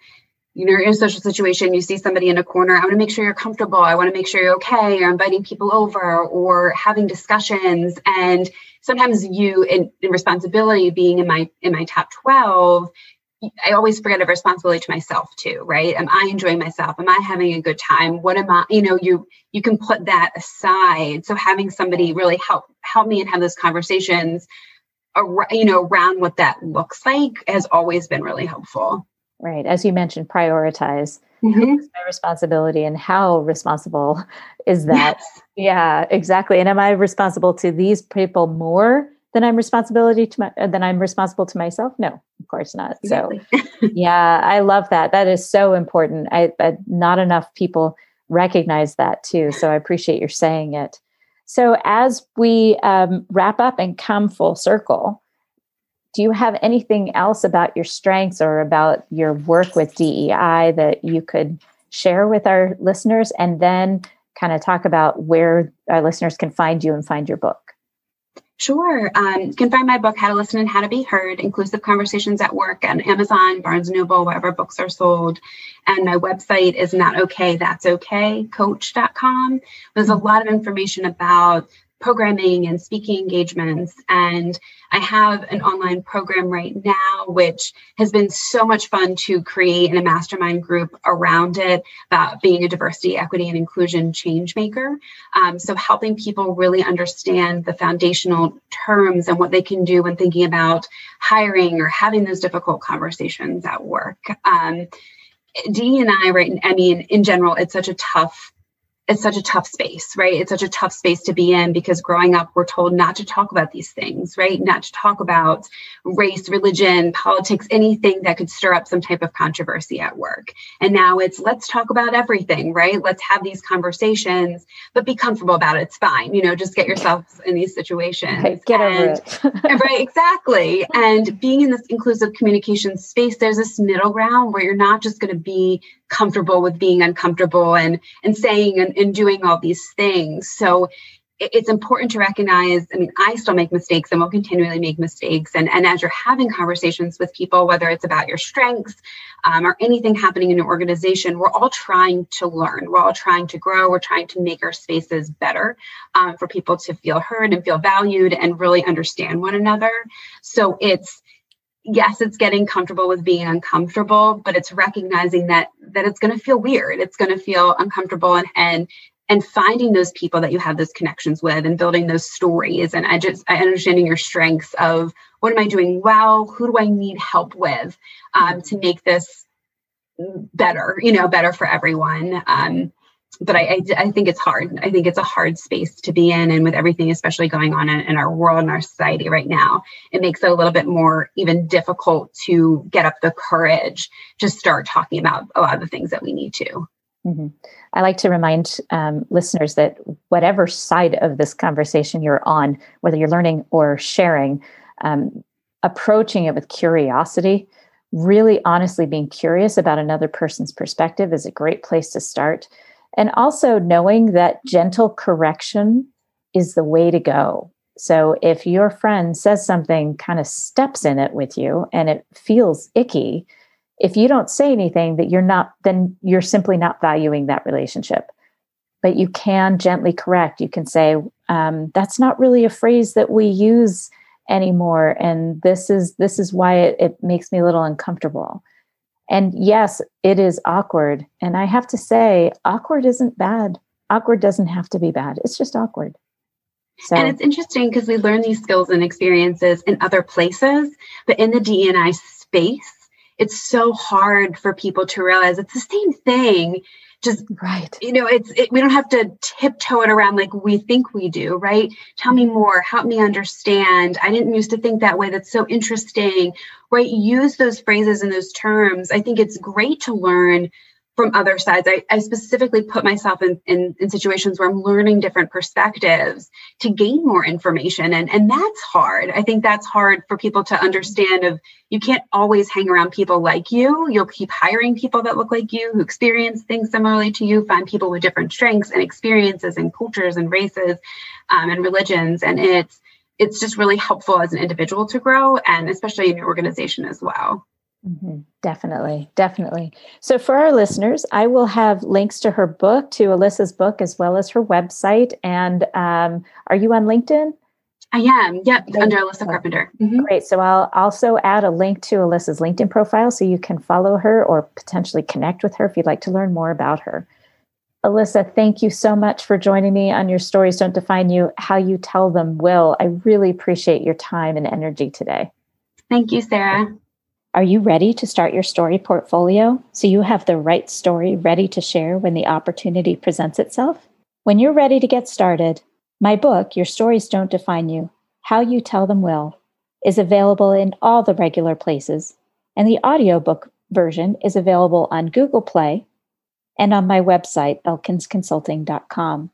you know, in a social situation, you see somebody in a corner, I want to make sure you're comfortable. I want to make sure you're okay. Or inviting people over or having discussions. And sometimes you in, in responsibility being in my in my top 12, I always forget a responsibility to myself too, right? Am I enjoying myself? Am I having a good time? What am I, you know, you you can put that aside. So having somebody really help help me and have those conversations ar- you know, around what that looks like has always been really helpful. Right. As you mentioned, prioritize mm-hmm. my responsibility and how responsible is that? Yes. Yeah, exactly. And am I responsible to these people more then I'm responsibility to my then I'm responsible to myself. No, of course not. Exactly. So yeah, I love that. That is so important. I, I not enough people recognize that too. So I appreciate your saying it. So as we um, wrap up and come full circle, do you have anything else about your strengths or about your work with DEI that you could share with our listeners and then kind of talk about where our listeners can find you and find your book? Sure. Um, you can find my book, How to Listen and How to Be Heard, Inclusive Conversations at Work on Amazon, Barnes Noble, wherever books are sold. And my website is not okay, that's okay, coach.com. There's a lot of information about programming and speaking engagements. And I have an online program right now, which has been so much fun to create in a mastermind group around it about being a diversity, equity, and inclusion change maker. Um, so, helping people really understand the foundational terms and what they can do when thinking about hiring or having those difficult conversations at work. Um, Dee and I, right, I mean, in general, it's such a tough it's such a tough space, right? It's such a tough space to be in because growing up, we're told not to talk about these things, right? Not to talk about race, religion, politics, anything that could stir up some type of controversy at work. And now it's let's talk about everything, right? Let's have these conversations, but be comfortable about it. It's fine, you know, just get yourself in these situations. Right, get and, over it. right, exactly. And being in this inclusive communication space, there's this middle ground where you're not just going to be comfortable with being uncomfortable and and saying and, and doing all these things. So it's important to recognize i mean i still make mistakes and will continually make mistakes. And, and as you're having conversations with people whether it's about your strengths um, or anything happening in your organization we're all trying to learn. We're all trying to grow. We're trying to make our spaces better um, for people to feel heard and feel valued and really understand one another. So it's yes it's getting comfortable with being uncomfortable but it's recognizing that that it's going to feel weird it's going to feel uncomfortable and and and finding those people that you have those connections with and building those stories and i just understanding your strengths of what am I doing well? Who do I need help with um, to make this better, you know, better for everyone? Um, but I, I, I, think it's hard. I think it's a hard space to be in. And with everything, especially going on in, in our world and our society right now, it makes it a little bit more even difficult to get up the courage to start talking about a lot of the things that we need to. Mm-hmm. I like to remind um, listeners that whatever side of this conversation you're on, whether you're learning or sharing, um, approaching it with curiosity, really honestly being curious about another person's perspective is a great place to start. And also knowing that gentle correction is the way to go. So if your friend says something kind of steps in it with you and it feels icky, if you don't say anything that you're not then you're simply not valuing that relationship. But you can gently correct. You can say um, that's not really a phrase that we use anymore and this is this is why it, it makes me a little uncomfortable and yes it is awkward. And i have to say awkward isn't bad. Awkward doesn't have to be bad. It's just awkward. So. And it's interesting because we learn these skills and experiences in other places, but in the DNI space, it's so hard for people to realize it's the same thing just right. you know it's it, we don't have to tiptoe it around like we think we do right? Tell me more help me understand. I didn't used to think that way. That's so interesting right? Use those phrases and those terms. I think it's great to learn from other sides. I, I specifically put myself in, in, in, situations where I'm learning different perspectives to gain more information. And, and that's hard. I think that's hard for people to understand of you can't always hang around people like you. You'll keep hiring people that look like you, who experience things similarly to you, find people with different strengths and experiences and cultures and races um, and religions. And it's it's just really helpful as an individual to grow and especially in your organization as well. Mm-hmm. Definitely, definitely. So, for our listeners, I will have links to her book, to Alyssa's book, as well as her website. And um, are you on LinkedIn? I am. Yep, under Alyssa Carpenter. Mm-hmm. Great. So, I'll also add a link to Alyssa's LinkedIn profile so you can follow her or potentially connect with her if you'd like to learn more about her. Alyssa, thank you so much for joining me on Your Stories Don't Define You. How you tell them will. I really appreciate your time and energy today. Thank you, Sarah. Are you ready to start your story portfolio so you have the right story ready to share when the opportunity presents itself? When you're ready to get started, my book, Your Stories Don't Define You How You Tell Them Will, is available in all the regular places, and the audiobook version is available on Google Play and on my website, elkinsconsulting.com.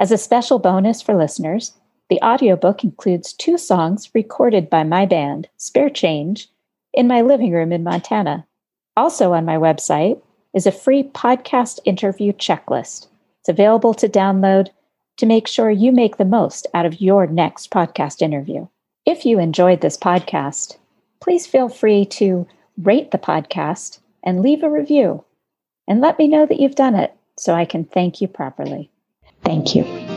As a special bonus for listeners, the audiobook includes two songs recorded by my band, Spare Change in my living room in Montana. Also on my website is a free podcast interview checklist. It's available to download to make sure you make the most out of your next podcast interview. If you enjoyed this podcast, please feel free to rate the podcast and leave a review. And let me know that you've done it so I can thank you properly. Thank you.